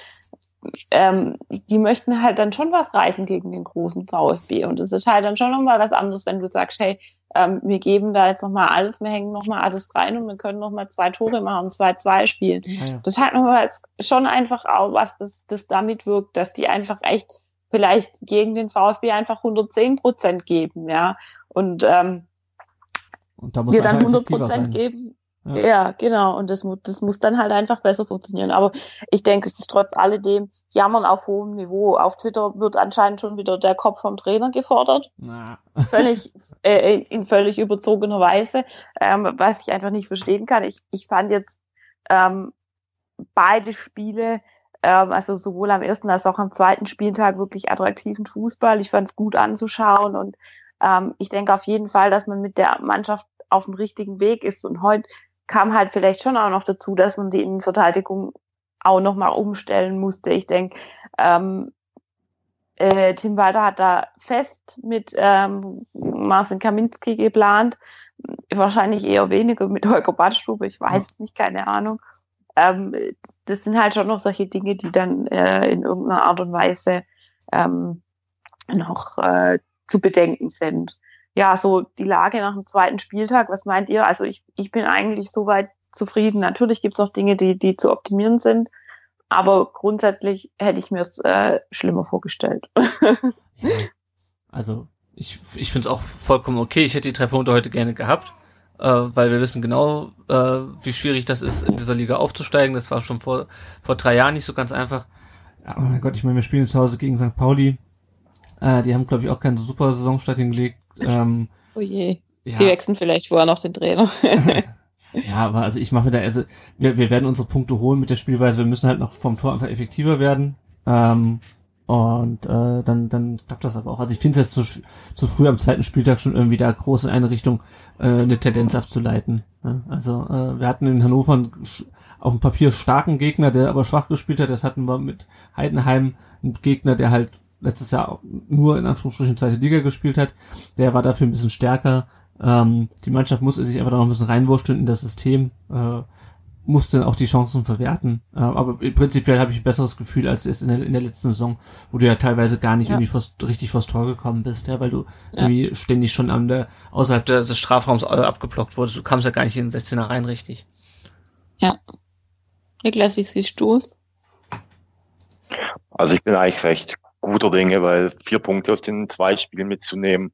ähm, die möchten halt dann schon was reißen gegen den großen VfB. Und es ist halt dann schon nochmal was anderes, wenn du sagst, hey, ähm, wir geben da jetzt nochmal alles, wir hängen nochmal alles rein und wir können nochmal zwei Tore machen, zwei, zwei spielen. Ah, ja. Das hat nochmal schon einfach auch was, das, das damit wirkt, dass die einfach echt vielleicht gegen den VfB einfach 110 Prozent geben, ja. Und ähm, Und da muss wir dann einfach 100 effektiver Prozent geben. Ja. Ja. genau. Und das, das muss dann halt einfach besser funktionieren. Aber ich denke, es ist trotz alledem Jammern auf hohem Niveau. Auf Twitter wird anscheinend schon wieder der Kopf vom Trainer gefordert. Na, Völlig, äh, in völlig überzogener Weise, ähm, was ich einfach nicht verstehen kann. Ich, ich fand jetzt ähm, beide Spiele, ähm, also sowohl am ersten als auch am zweiten Spieltag wirklich attraktiven Fußball. Ich fand es gut anzuschauen und ähm, ich denke auf jeden Fall, dass man mit der Mannschaft auf dem richtigen Weg ist. Und heute kam halt vielleicht schon auch noch dazu, dass man die Innenverteidigung auch nochmal umstellen musste. Ich denke, ähm, äh, Tim Walter hat da fest mit ähm, Marcin Kaminski geplant. Wahrscheinlich eher weniger mit Holger Badstube, ich weiß nicht, keine Ahnung. Ähm, das sind halt schon noch solche Dinge, die dann äh, in irgendeiner Art und Weise ähm, noch äh, zu bedenken sind. Ja, so die Lage nach dem zweiten Spieltag, was meint ihr? Also ich, ich bin eigentlich soweit zufrieden. Natürlich gibt's noch Dinge, die, die zu optimieren sind, aber grundsätzlich hätte ich mir es äh, schlimmer vorgestellt. Also, ich, ich finde es auch vollkommen okay. Ich hätte die drei Punkte heute gerne gehabt, äh, weil wir wissen genau, äh, wie schwierig das ist, in dieser Liga aufzusteigen. Das war schon vor, vor drei Jahren nicht so ganz einfach. Ja, oh mein Gott, ich meine, wir spielen zu Hause gegen St. Pauli. Äh, die haben, glaube ich, auch keine super Saisonstart hingelegt. Ähm, oh je. ja. Die wechseln vielleicht vorher noch den Trainer. Ja, aber also ich mache mir da, also wir, wir werden unsere Punkte holen mit der Spielweise, wir müssen halt noch vom Tor einfach effektiver werden. Ähm, und äh, dann, dann klappt das aber auch. Also ich finde es jetzt zu, zu früh am zweiten Spieltag schon irgendwie da groß in eine Richtung äh, eine Tendenz abzuleiten. Ja, also äh, wir hatten in Hannover einen auf dem Papier starken Gegner, der aber schwach gespielt hat. Das hatten wir mit Heidenheim, einen Gegner, der halt letztes Jahr nur in Anführungsstrichen zweite Liga gespielt hat. Der war dafür ein bisschen stärker. Ähm, die Mannschaft musste sich einfach noch ein bisschen reinwurschteln in das System, äh, musste auch die Chancen verwerten. Äh, aber prinzipiell habe ich ein besseres Gefühl als es in der, in der letzten Saison, wo du ja teilweise gar nicht Ja. irgendwie vors, richtig vors Tor gekommen bist, ja, weil du Ja. irgendwie ständig schon am der, außerhalb des Strafraums äh, abgeblockt wurdest. Du kamst ja gar nicht in den 16er rein richtig. Niklas, wie siehst du es? Also ich bin eigentlich recht guter Dinge, weil vier Punkte aus den zwei Spielen mitzunehmen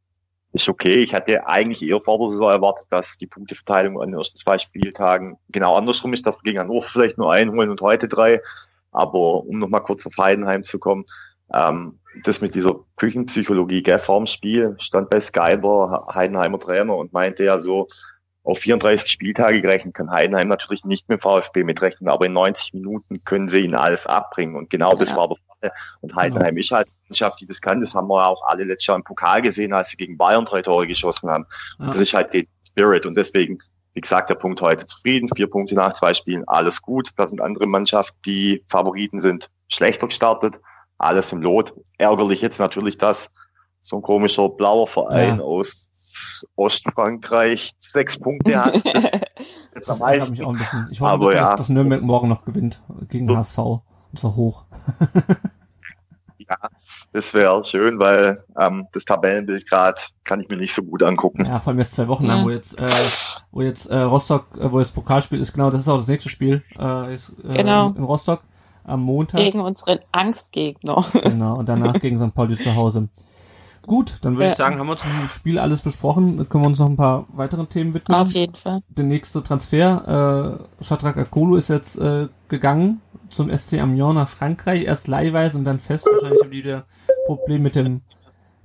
ist okay. Ich hatte eigentlich eher vor der Saison erwartet, dass die Punkteverteilung an den ersten zwei Spieltagen genau andersrum ist, dass wir gegen Hannover vielleicht nur einholen und heute drei. Aber um nochmal kurz auf Heidenheim zu kommen, ähm, das mit dieser Küchenpsychologie, gell, vorm Spiel stand bei Skyber Heidenheimer Trainer und meinte ja so, auf 34 Spieltage gerechnet kann Heidenheim natürlich nicht mit dem VfB mitrechnen, aber in 90 Minuten können sie ihnen alles abbringen. Und genau das Ja. war der. Und Heidenheim ist halt eine Mannschaft, die das kann. Das haben wir auch alle letztes Jahr im Pokal gesehen, als sie gegen Bayern drei Tore geschossen haben. Ja. Das ist halt der Spirit. Und deswegen, wie gesagt, der Punkt heute zufrieden. Vier Punkte nach zwei Spielen, alles gut. Da sind andere Mannschaften, die Favoriten sind, schlechter gestartet. Alles im Lot. Ärgerlich jetzt natürlich, dass so ein komischer blauer Verein Ja. aus Ostfrankreich sechs Punkte hat. Das, jetzt Das am meisten. mich auch ein bisschen. Ich hoffe, Aber bisschen, ja. dass, dass Nürnberg morgen noch gewinnt gegen So. HSV. Und zwar hoch. Ja, das wäre schön, weil ähm, das Tabellenbild gerade kann ich mir nicht so gut angucken. Ja, vor allem jetzt zwei Wochen lang, Ja. wo jetzt, äh, wo jetzt äh, Rostock, äh, wo jetzt Pokalspiel ist, genau, das ist auch das nächste Spiel. Äh, ist, äh, Genau. in Rostock am Montag. Gegen unseren Angstgegner. Genau, und danach gegen St. Pauli zu Hause. Gut, dann würde Ja. ich sagen, haben wir dem Spiel alles besprochen. Dann können wir uns noch ein paar weiteren Themen widmen. Auf jeden Fall. Der nächste Transfer, äh, Shadrach Akolo ist jetzt äh, gegangen zum SC Amiens nach Frankreich, erst leihweise und dann fest. Wahrscheinlich haben die wieder Problem mit dem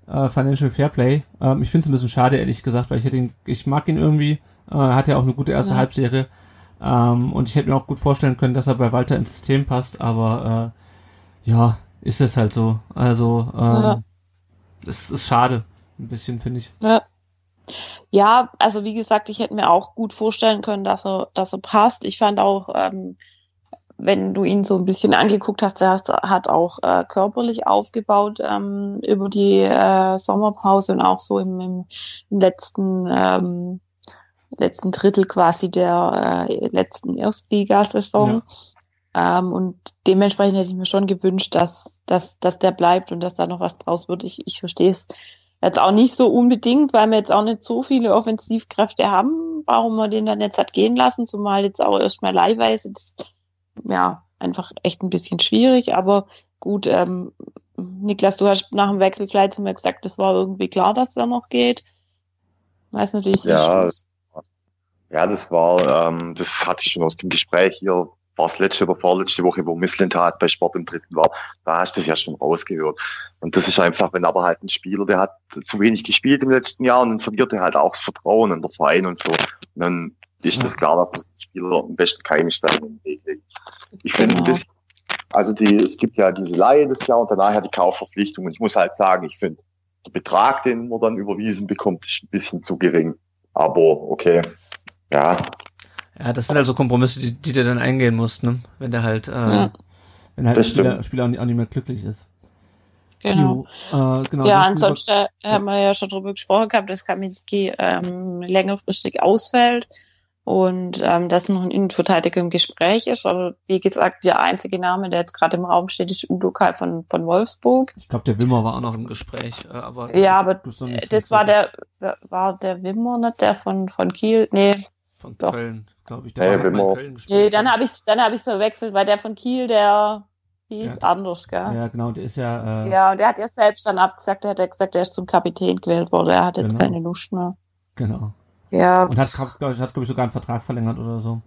äh, Financial Fairplay. Ähm, ich finde es ein bisschen schade, ehrlich gesagt, weil ich hätte ihn, ich mag ihn irgendwie, äh, hat ja auch eine gute erste ja. Halbserie. Ähm, und ich hätte mir auch gut vorstellen können, dass er bei Walter ins System passt, aber äh, ja, ist es halt so. Also, ähm, ja. es ist schade, ein bisschen, finde ich. Ja. Ja, also wie gesagt, ich hätte mir auch gut vorstellen können, dass er, dass er passt. Ich fand auch, ähm, wenn du ihn so ein bisschen angeguckt hast, er hat auch äh, körperlich aufgebaut ähm, über die äh, Sommerpause und auch so im, im, letzten ähm, letzten Drittel quasi der äh, letzten Erstligasaison. Ja. Ähm, und dementsprechend hätte ich mir schon gewünscht, dass, dass, dass der bleibt und dass da noch was draus wird. Ich, ich verstehe es jetzt auch nicht so unbedingt, weil wir jetzt auch nicht so viele Offensivkräfte haben, warum man den dann jetzt hat gehen lassen, zumal jetzt auch erstmal leihweise. Das, ja, einfach echt ein bisschen schwierig, aber gut, ähm, Niklas, du hast nach dem Wechsel gleich zu mir gesagt, das war irgendwie klar, dass er noch geht. Weiß natürlich ja, ja, das war, ähm, das hatte ich schon aus dem Gespräch hier, war es letzte oder vorletzte Woche, wo Misslintat bei Sport im Dritten war, da hast du das ja schon rausgehört. Und das ist einfach, wenn aber halt ein Spieler, der hat zu wenig gespielt im letzten Jahr und dann verliert er halt auch das Vertrauen in der Verein und so. Und dann ist das klar, dass man den Spieler am besten keine Steine im Weg legt. Ich finde ein genau. bisschen, also die, es gibt ja diese Laie des Jahr und danach ja die Kaufverpflichtung. Und ich muss halt sagen, ich finde, der Betrag, den man dann überwiesen bekommt, ist ein bisschen zu gering. Aber okay, ja. Ja, das sind also Kompromisse, die, die der dann eingehen muss, ne? Wenn der halt, äh, ja. wenn halt der Spieler, Spieler auch nicht mehr glücklich ist. Genau. Jo, äh, genau ja, ansonsten ja. haben wir ja schon drüber gesprochen gehabt, dass Kaminski ähm, längerfristig ausfällt und ähm, dass noch ein Innenverteidiger im Gespräch ist. Aber wie gesagt, der einzige Name, der jetzt gerade im Raum steht, ist Udo Kai von, von Wolfsburg. Ich glaube, der Wimmer war auch noch im Gespräch. Äh, aber ja, aber das war der, war der Wimmer, nicht der von, von Kiel? Nee. Von doch. Köln, glaube ich. Der hey, Wimmer. Köln nee, dann habe ich dann habe ich verwechselt, weil der von Kiel, der hieß ja, anders, gell? Ja, genau, der ist ja. Äh, ja, und der hat ja selbst dann abgesagt, der hat gesagt, er ist zum Kapitän gewählt worden, er hat jetzt genau. keine Lust mehr. Genau. Ja. Und hat, glaube ich, hat, glaub ich, sogar einen Vertrag verlängert oder so.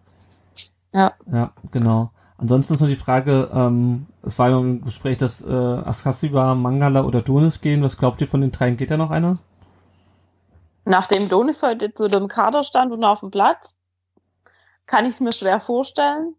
Ja. Ja, genau. Ansonsten ist nur die Frage, ähm, es war ja im Gespräch, dass äh, Askasiba, Mangala oder Donis gehen. Was glaubt ihr von den dreien? Geht da noch einer? Nachdem Donis heute zu dem Kader stand und auf dem Platz, kann ich es mir schwer vorstellen.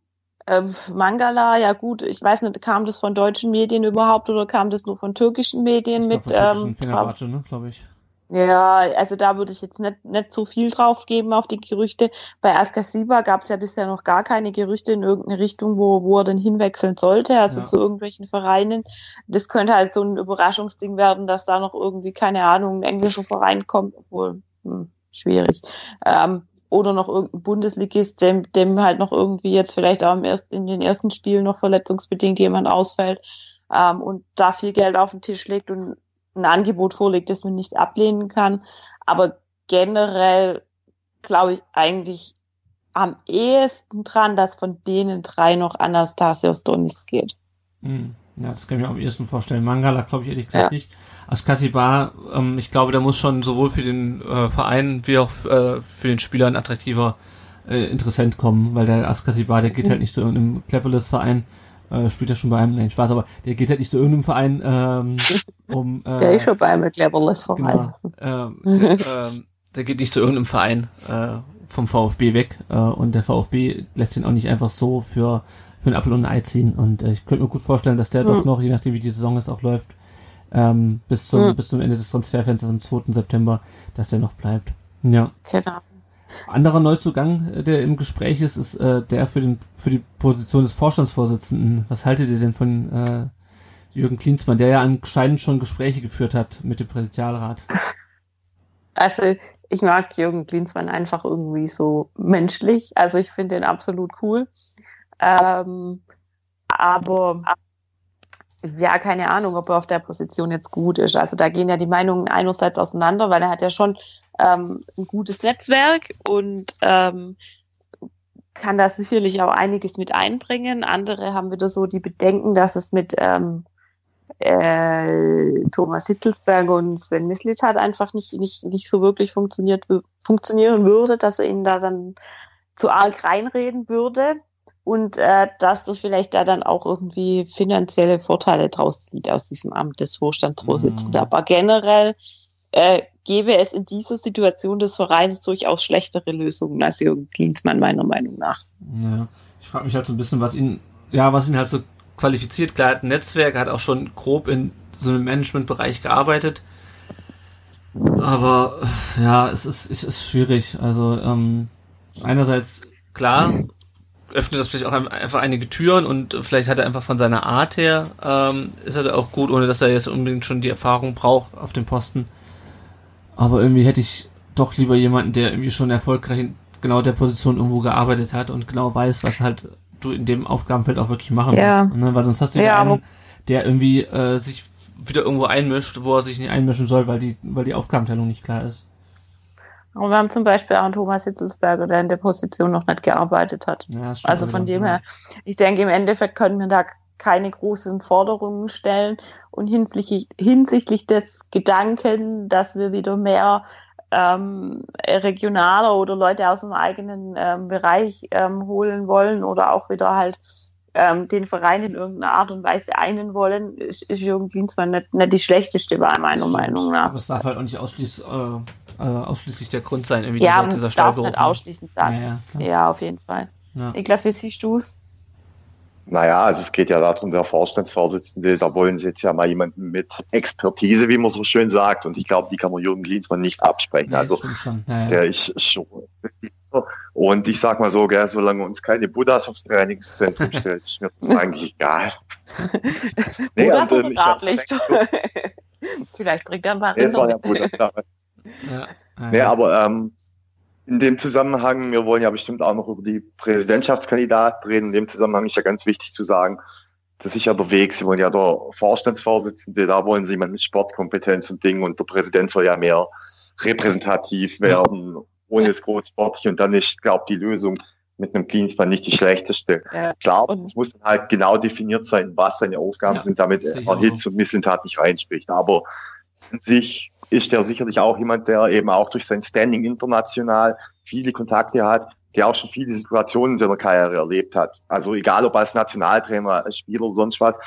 Ähm, Mangala, ja gut, ich weiß nicht, kam das von deutschen Medien überhaupt oder kam das nur von türkischen Medien ich mit? Von ähm, ne, glaube ich. Ja, also da würde ich jetzt nicht, nicht so viel drauf geben auf die Gerüchte. Bei Askasiba gab es ja bisher noch gar keine Gerüchte in irgendeine Richtung, wo, wo er denn hinwechseln sollte, also ja. zu irgendwelchen Vereinen. Das könnte halt so ein Überraschungsding werden, dass da noch irgendwie, keine Ahnung, ein englischer Verein kommt, obwohl, hm, schwierig. Ähm, oder noch irgendein Bundesligist, dem, dem halt noch irgendwie jetzt vielleicht auch im erst, in den ersten Spielen noch verletzungsbedingt jemand ausfällt ähm, und da viel Geld auf den Tisch legt und ein Angebot vorliegt, das man nicht ablehnen kann. Aber generell glaube ich eigentlich am ehesten dran, dass von denen drei noch Anastasios Donis geht. Hm. Ja, das kann ich mir am ehesten vorstellen. Mangala glaube ich ehrlich gesagt ja. nicht. Askasibar, ähm, ich glaube, da muss schon sowohl für den äh, Verein wie auch äh, für den Spieler ein attraktiver äh, Interessent kommen, weil der Askasibar, der geht mhm. halt nicht zu irgendeinem Cleverless-Verein, äh, spielt ja schon bei einem, nein, Spaß, aber der geht halt nicht zu irgendeinem Verein, ähm, um, äh, Der ist schon bei einem Cleverless Verein. Genau, äh, der, äh, der geht nicht zu irgendeinem Verein, äh, vom VfB weg, äh, und der VfB lässt ihn auch nicht einfach so für, für einen Apfel und ein Ei ziehen, und äh, ich könnte mir gut vorstellen, dass der mhm. doch noch, je nachdem wie die Saison jetzt auch läuft, ähm, bis zum, mhm. bis zum Ende des Transferfensters am 2. September, dass der noch bleibt. Ja. Genau. Anderer Neuzugang, äh, der im Gespräch ist, ist äh, der für, den, für die Position des Vorstandsvorsitzenden. Was haltet ihr denn von äh, Jürgen Klinsmann, der ja anscheinend schon Gespräche geführt hat mit dem Präsidialrat? Also ich mag Jürgen Klinsmann einfach irgendwie so menschlich. Also ich finde den absolut cool. Ähm, aber ja, keine Ahnung, ob er auf der Position jetzt gut ist. Also da gehen ja die Meinungen einerseits auseinander, weil er hat ja schon ähm, ein gutes Netzwerk und ähm, kann da sicherlich auch einiges mit einbringen. Andere haben wieder so die Bedenken, dass es mit ähm, äh, Thomas Hitzelsberg und Sven Mislic hat einfach nicht, nicht, nicht so wirklich funktioniert, funktionieren würde, dass er ihnen da dann zu arg reinreden würde. Und äh, dass das vielleicht da dann auch irgendwie finanzielle Vorteile draus zieht aus diesem Amt des Vorstandsvorsitzenden. Mhm. Aber generell äh, gäbe es in dieser Situation des Vereins durchaus schlechtere Lösungen als Jürgen Klinsmann, meiner Meinung nach. Ja, ich frage mich halt so ein bisschen, was ihn, ja, was ihn halt so qualifiziert. Klar, hat ein Netzwerk, er hat auch schon grob in so einem Managementbereich gearbeitet. Aber ja, es ist, es ist schwierig. Also ähm, einerseits, klar, öffnet das vielleicht auch einfach einige Türen und vielleicht hat er einfach von seiner Art her, ähm, ist er da auch gut, ohne dass er jetzt unbedingt schon die Erfahrung braucht auf dem Posten. Aber irgendwie hätte ich doch lieber jemanden, der irgendwie schon erfolgreich in genau der Position irgendwo gearbeitet hat und genau weiß, was halt du in dem Aufgabenfeld auch wirklich machen Ja. musst. Ne? Weil sonst hast du Ja, einen, der irgendwie äh, sich wieder irgendwo einmischt, wo er sich nicht einmischen soll, weil die, weil die Aufgabenteilung nicht klar ist. Aber wir haben zum Beispiel auch einen Thomas Hitzelsberger, der in der Position noch nicht gearbeitet hat. Ja, Also von dem her, ich denke, im Endeffekt können wir da keine großen Forderungen stellen. Und hinsichtlich, hinsichtlich des Gedanken, dass wir wieder mehr ähm, regionaler oder Leute aus dem eigenen ähm, Bereich ähm, holen wollen oder auch wieder halt ähm, den Verein in irgendeiner Art und Weise einen wollen, ist, ist Jürgen Klinsmann nicht, nicht die schlechteste Wahl, meiner Meinung nach. Aber es darf halt auch nicht ausschließ, äh, äh, ausschließlich der Grund sein, irgendwie Ja, dieser, Stallgeruch. nicht ausschließend sagen. Ja, ja, auf jeden Fall. Ja. Niklas, wie siehst du's? Naja, also es geht ja darum, der Vorstandsvorsitzende, da wollen sie jetzt ja mal jemanden mit Expertise, wie man so schön sagt. Und ich glaube, die kann man Jürgen Klinsmann nicht absprechen. Nee, also stimmt schon. Ja, ja. der ist schon. Und ich sag mal so, gell, solange uns keine Buddhas aufs Reinigungszentrum stellt, ist mir das eigentlich egal. nee, und, ähm, ich hab Vielleicht bringt er ein paar nee, es war ja. Buddha. Ja, ja, Nee, aber ähm, in dem Zusammenhang, wir wollen ja bestimmt auch noch über die Präsidentschaftskandidaten reden. In dem Zusammenhang ist ja ganz wichtig zu sagen, das ist ja der Weg. Sie wollen ja der Vorstandsvorsitzende, da wollen sie jemanden mit Sportkompetenz und Dingen und der Präsident soll ja mehr repräsentativ werden, ohne es groß sportlich. Und dann ist, glaube die Lösung mit einem Klinsmann nicht die schlechteste. Ja. Klar, es muss halt genau definiert sein, was seine Aufgaben Ja, sind, damit ich er so. und Missentat nicht reinspricht. Aber an sich ist er sicherlich auch jemand, der eben auch durch sein Standing international viele Kontakte hat, der auch schon viele Situationen in seiner Karriere erlebt hat. Also egal ob als Nationaltrainer, als Spieler oder sonst was.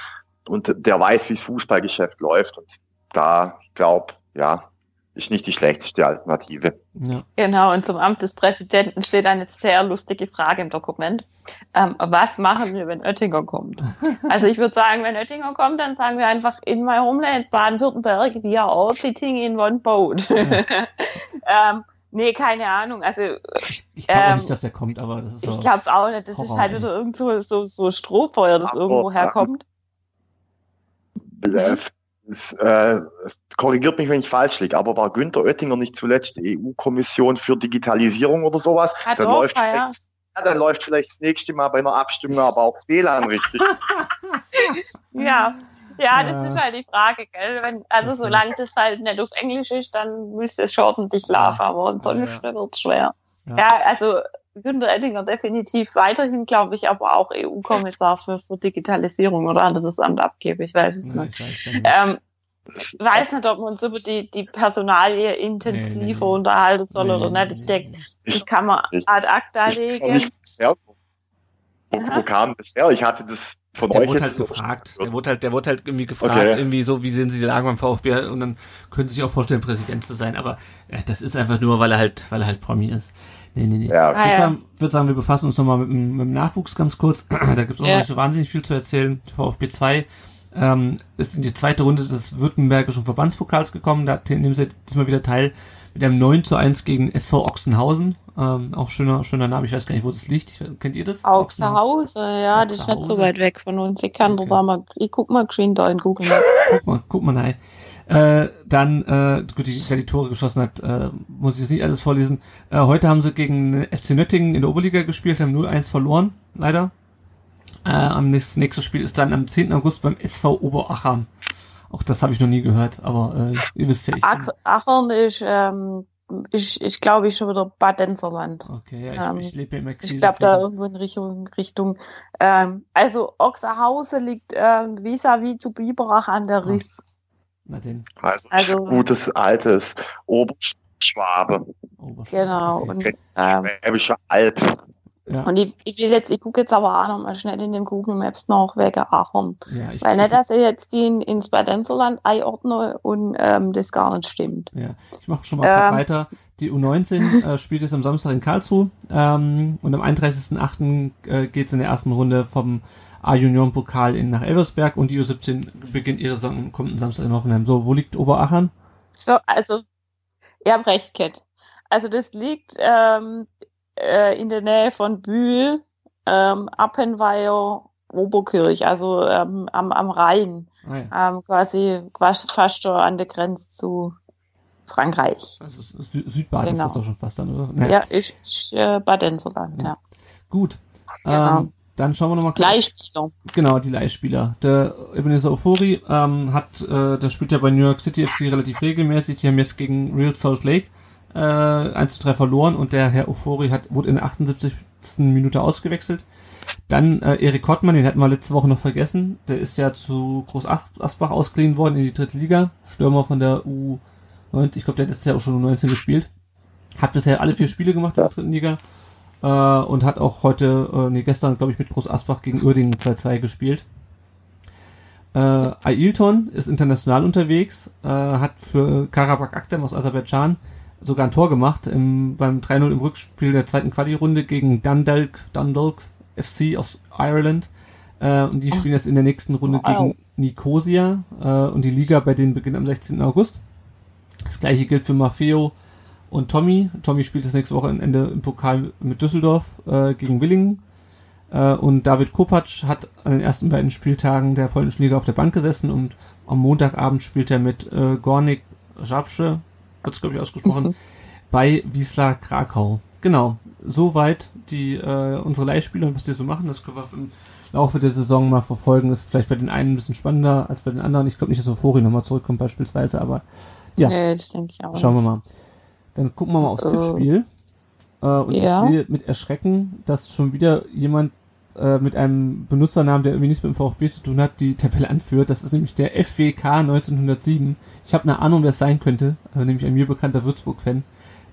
Und der weiß, wie das Fußballgeschäft läuft. Und da, glaube, ja, ist nicht die schlechteste Alternative. ja. Genau, und zum Amt des Präsidenten steht eine sehr lustige Frage im Dokument. Ähm, was machen wir, wenn Oettinger kommt? Also ich würde sagen, wenn Oettinger kommt, dann sagen wir einfach in my homeland Baden-Württemberg, we are all sitting in one boat. ähm, nee, keine Ahnung. Also Ich glaube Ähm, nicht, dass der kommt, aber das ist so. ich glaube es auch nicht. Das ist Horror, halt ey. wieder irgendwo so, so Strohfeuer, das Aber, irgendwo ja. herkommt. Äh, Es, äh, korrigiert mich, wenn ich falsch liege, aber war Günther Oettinger nicht zuletzt EU-Kommission für Digitalisierung oder sowas? Ja, dann, doch, läuft ja, ja. dann läuft vielleicht das nächste Mal bei einer Abstimmung aber auch das WLAN richtig. Ja. Ja, das Ja. ist halt die Frage, gell? Wenn, also solange das halt nicht auf Englisch ist, dann müsste es schon ordentlich laufen, aber ansonsten Ja, wird's schwer. Ja. Ja. also Günter Oettinger definitiv weiterhin, glaube ich, aber auch EU-Kommissar für, für Digitalisierung oder hat er das Amt abgeben, ich weiß es Nee, nicht. ich weiß nicht. Ähm, ich weiß nicht, ob wir uns über die, die Personalie intensiver Nee, nee, nee. unterhalten Nee, oder nicht. Ich denke, nee. das kann man ad acta legen. Wo, wo kam das her? Ich hatte das von Der euch wurde jetzt halt gefragt. Der wurde halt, der wurde halt irgendwie gefragt, Okay. irgendwie so, wie sehen Sie die Lage beim VfB? Und dann können Sie sich auch vorstellen, Präsident zu sein. Aber ja, das ist einfach nur, weil er halt, weil er halt Promi ist. Nee, nee, nee. Ja, Ich Ah, würde sagen, würd sagen, wir befassen uns nochmal mit, dem- mit dem Nachwuchs ganz kurz. da gibt es auch Ja. nicht so wahnsinnig viel zu erzählen. VfB 2 ähm, ist in die zweite Runde des Württembergischen Verbandspokals gekommen. Da nehmen sie diesmal wieder teil mit einem 9 zu 1 gegen SV Ochsenhausen. Ähm, auch schöner, schöner Name. Ich weiß gar nicht, wo das liegt. Ich, kennt ihr das? Hause, ja, das ist nicht so weit weg von uns. Ich kann Okay. da mal, ich guck mal geschwind da in Google guck mal, guck mal rein. Äh, dann, äh, gut, die, wer die Tore geschossen hat, äh, muss ich jetzt nicht alles vorlesen. Äh, heute haben sie gegen FC Nöttingen in der Oberliga gespielt, haben 0-1 verloren, leider. Äh, am nächsten, nächstes Spiel ist dann am 10. August beim SV Oberachern. Auch das habe ich noch nie gehört, aber äh, ihr wisst ja, ich Ach, Aachen ist, ähm, ist, ich glaube ich schon wieder Bad Denzerland. Okay, ja, ähm, ich, ich lebe im Exil. Ich glaube da irgendwo in Richtung, Richtung ähm, also Ochserhause liegt ähm, vis-à-vis zu Biberach an der Ah. Riss. Na den, Also, Also- gutes altes Oberschwabe. Genau. Und, ähm, Schwäbische Alb. Ja. Und ich, ich will jetzt, ich gucke jetzt aber auch noch mal schnell in den Google Maps noch wegen Ahorn. Ja, ich, Weil nicht, dass ich jetzt die in, ins Badenserland einordne und ähm, das gar nicht stimmt. Ja, ich mache schon mal ähm, weiter. Die U19 äh, spielt es am Samstag in Karlsruhe ähm, und am 31.08. Äh, geht es in der ersten Runde vom A-Junioren-Pokal nach Elversberg und die U17 beginnt ihre Saison kommt am Samstag in Hoffenheim. So, wo liegt Oberachern? So, also, ihr habt recht, Kat. Also das liegt ähm, äh, in der Nähe von Bühl, ähm, Appenweier, Oberkirch, also ähm, am, am Rhein, ah, ja. ähm, quasi fast schon an der Grenze zu Frankreich. Also Sü Südbad genau. ist das doch schon fast dann, oder? Nee. Ja, ich, ich äh, Badenserland, ja. ja. Gut. Genau. Ähm, dann schauen wir nochmal kurz. Leihspieler. Genau, die Leihspieler. Der Ebenezer Ofori ähm, hat, äh, der spielt ja bei New York City FC relativ regelmäßig. Die haben jetzt gegen Real Salt Lake äh, 1 zu 3 verloren und der Herr Ofori hat, wurde in der 78. Minute ausgewechselt. Dann äh, Erik Kottmann, den hatten wir letzte Woche noch vergessen. Der ist ja zu Groß Asbach ausgeliehen worden in die dritte Liga. Stürmer von der U 19, ich glaube, der hat letztes Jahr auch schon U19 gespielt. Hat bisher alle vier Spiele gemacht in der dritten Liga. Äh, und hat auch heute, äh, nee, gestern, glaube ich, mit Groß Asbach gegen Uerdingen 2-2 gespielt. Äh, Ailton ist international unterwegs, äh, hat für Karabakh Akdem aus Aserbaidschan sogar ein Tor gemacht im, beim 3-0 im Rückspiel der zweiten Quali-Runde gegen Dundalk, Dundalk FC aus Ireland. Äh, und die spielen jetzt in der nächsten Runde wow. gegen Nicosia. Äh, und die Liga bei denen beginnt am 16. August. Das gleiche gilt für Maffeo und Tommy. Tommy spielt das nächste Wochenende im Pokal mit Düsseldorf äh, gegen Willingen. Äh, und David Kopacz hat an den ersten beiden Spieltagen der polnischen Liga auf der Bank gesessen und am Montagabend spielt er mit äh, Gornik Żabsze, wird es glaube ich ausgesprochen, mhm. bei Wisla Krakau. Genau, soweit die äh, unsere Leihspieler und was die so machen, das können wir im Laufe der Saison mal verfolgen. Ist vielleicht bei den einen ein bisschen spannender als bei den anderen. Ich glaube nicht, dass Euphorie nochmal zurückkommt beispielsweise, aber ja, nee, schauen wir mal. Dann gucken wir mal aufs uh, Tippspiel. Äh, und ja. ich sehe mit Erschrecken, dass schon wieder jemand äh, mit einem Benutzernamen, der irgendwie nichts mit dem VfB zu tun hat, die Tabelle anführt. Das ist nämlich der FWK 1907. Ich habe eine Ahnung, wer es sein könnte, äh, nämlich ein mir bekannter Würzburg-Fan.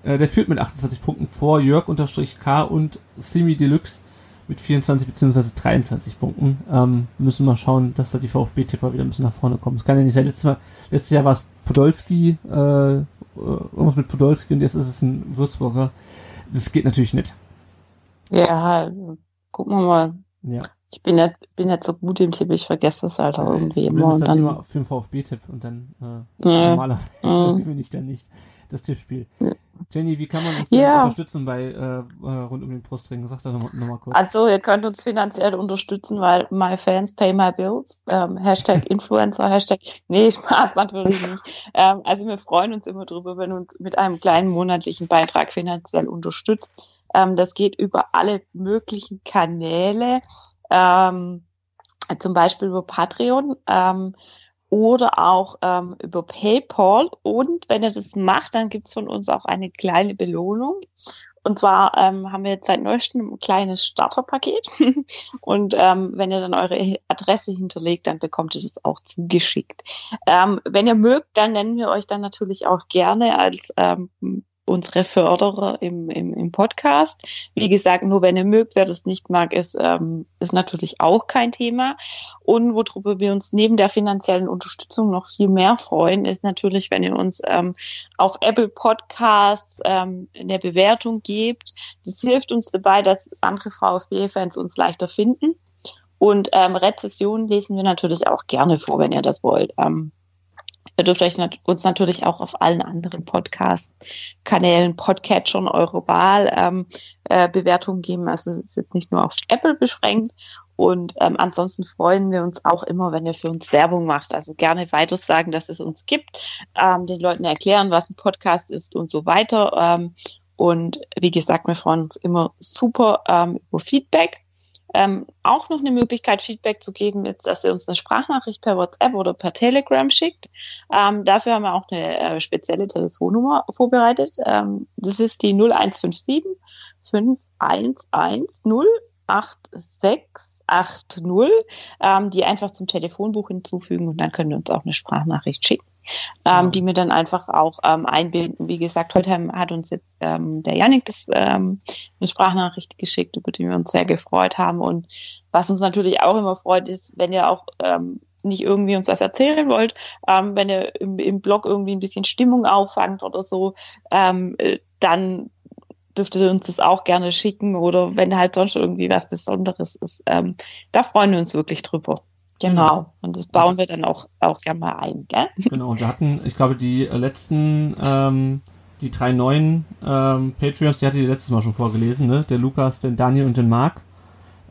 Äh, der führt mit 28 Punkten vor Jörg-K und Simi Deluxe mit 24 bzw. 23 Punkten. Ähm, müssen wir schauen, dass da die VfB-Tipper wieder ein bisschen nach vorne kommen. Es kann ja nicht sein. Letztes, Mal, letztes Jahr war es Podolski, äh, irgendwas mit Podolski und jetzt ist es ein Würzburger. Das geht natürlich nicht. Ja, gucken wir mal. Ja. Ich bin nicht, bin nicht so gut im Tipp, ich vergesse das halt auch ja, irgendwie immer. und dann immer für den VfB-Tipp und dann äh, ja. normalerweise gewinne ich dann nicht das Tippspiel. Jenny, wie kann man uns ja. unterstützen bei äh, äh, rund um den Brustring? Sag doch nochmal noch mal kurz. Also ihr könnt uns finanziell unterstützen, weil my fans pay my bills. Ähm, Hashtag Influencer, Hashtag. Nee, Spaß natürlich nicht. Ähm, also wir freuen uns immer drüber, wenn uns mit einem kleinen monatlichen Beitrag finanziell unterstützt. Ähm, das geht über alle möglichen Kanäle, ähm, zum Beispiel über Patreon. Oder auch ähm, über PayPal. Und wenn ihr das macht, dann gibt's von uns auch eine kleine Belohnung. Und zwar ähm, haben wir jetzt seit neuestem ein kleines Starterpaket. und ähm, wenn ihr dann eure Adresse hinterlegt, dann bekommt ihr das auch zugeschickt. Ähm, wenn ihr mögt, dann nennen wir euch dann natürlich auch gerne als ähm, unsere Förderer im, im, im Podcast. Wie gesagt, nur wenn ihr mögt, wer das nicht mag, ist, ähm, ist natürlich auch kein Thema. Und worüber wir uns neben der finanziellen Unterstützung noch viel mehr freuen, ist natürlich, wenn ihr uns ähm, auf Apple Podcasts ähm, eine Bewertung gebt. Das hilft uns dabei, dass andere VfB-Fans uns leichter finden. Und ähm, Rezessionen lesen wir natürlich auch gerne vor, wenn ihr das wollt. Ähm, Ihr dürft euch nat uns natürlich auch auf allen anderen Podcast-Kanälen, Podcatchern eure Wahl ähm, äh, Bewertungen geben. Also es ist jetzt nicht nur auf Apple beschränkt. Und ähm, ansonsten freuen wir uns auch immer, wenn ihr für uns Werbung macht. Also gerne weiter sagen, dass es uns gibt, ähm, den Leuten erklären, was ein Podcast ist und so weiter. Ähm, und wie gesagt, wir freuen uns immer super ähm, über Feedback. Ähm, auch noch eine Möglichkeit, Feedback zu geben, ist, dass ihr uns eine Sprachnachricht per WhatsApp oder per Telegram schickt. Ähm, dafür haben wir auch eine äh, spezielle Telefonnummer vorbereitet. Ähm, das ist die 0157 511 08680, ähm, die einfach zum Telefonbuch hinzufügen und dann können wir uns auch eine Sprachnachricht schicken. Ähm, die mir dann einfach auch ähm, einbinden. Wie gesagt, heute hat uns jetzt ähm, der Janik das, ähm, eine Sprachnachricht geschickt, über die wir uns sehr gefreut haben. Und was uns natürlich auch immer freut, ist, wenn ihr auch ähm, nicht irgendwie uns das erzählen wollt, ähm, wenn ihr im, im Blog irgendwie ein bisschen Stimmung auffangt oder so, ähm, äh, dann dürft ihr uns das auch gerne schicken oder wenn halt sonst irgendwie was Besonderes ist. Ähm, da freuen wir uns wirklich drüber. Genau. Und das bauen wir dann auch, auch gerne mal ein, gell? Genau. Wir hatten, ich glaube, die äh, letzten, ähm, die drei neuen ähm, Patreons, die hatte ich letztes Mal schon vorgelesen, ne? Der Lukas, den Daniel und den Marc,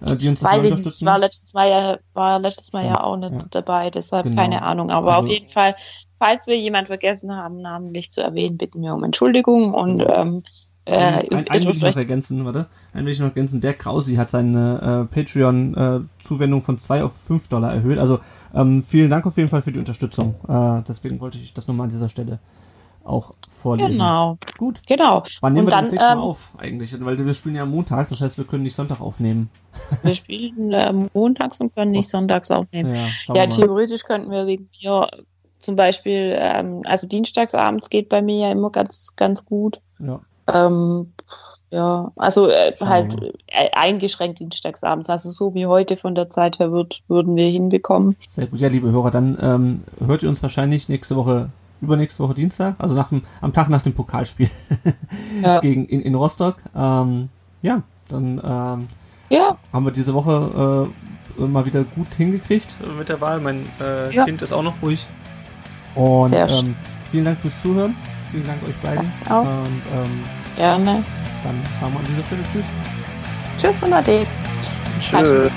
äh, die uns Weiß ich nicht, war letztes Mal ja, war letztes Mal ja auch nicht ja. dabei, deshalb genau. keine Ahnung. Aber also, auf jeden Fall, falls wir jemand vergessen haben, namentlich zu erwähnen, bitten wir um Entschuldigung und ähm, äh, ein, einen will ich noch ergänzen, warte. Einen will ich noch ergänzen. Der Krausi hat seine äh, Patreon-Zuwendung äh, von 2 auf 5 Dollar erhöht. Also ähm, vielen Dank auf jeden Fall für die Unterstützung. Äh, deswegen wollte ich das nochmal an dieser Stelle auch vorlesen. Genau. Gut. Genau. Wann nehmen Und wir dann, das nächste Mal ähm, auf eigentlich? Weil wir spielen ja Montag, das heißt, wir können nicht Sonntag aufnehmen. Wir spielen äh, montags und können nicht sonntags aufnehmen. Ja, ja theoretisch könnten wir wegen mir zum Beispiel, ähm, also dienstagsabends geht bei mir ja immer ganz, ganz gut. Ja. Ähm, ja, also äh, halt äh, eingeschränkt dienstagsabends. Also so wie heute von der Zeit her wird, würden wir hinbekommen. Sehr gut, ja, liebe Hörer, dann ähm, hört ihr uns wahrscheinlich nächste Woche, übernächste Woche Dienstag, also nach dem, am Tag nach dem Pokalspiel ja. gegen in, in Rostock. Ähm, ja, dann ähm, ja. haben wir diese Woche äh, mal wieder gut hingekriegt mit der Wahl. Mein äh, ja. Kind ist auch noch ruhig. Und ähm, vielen Dank fürs Zuhören. Vielen Dank euch beiden. Auch. Und, ähm, Gerne. Dann sagen wir an dieser Stelle Tschüss. Tschüss und Ade. Tschüss.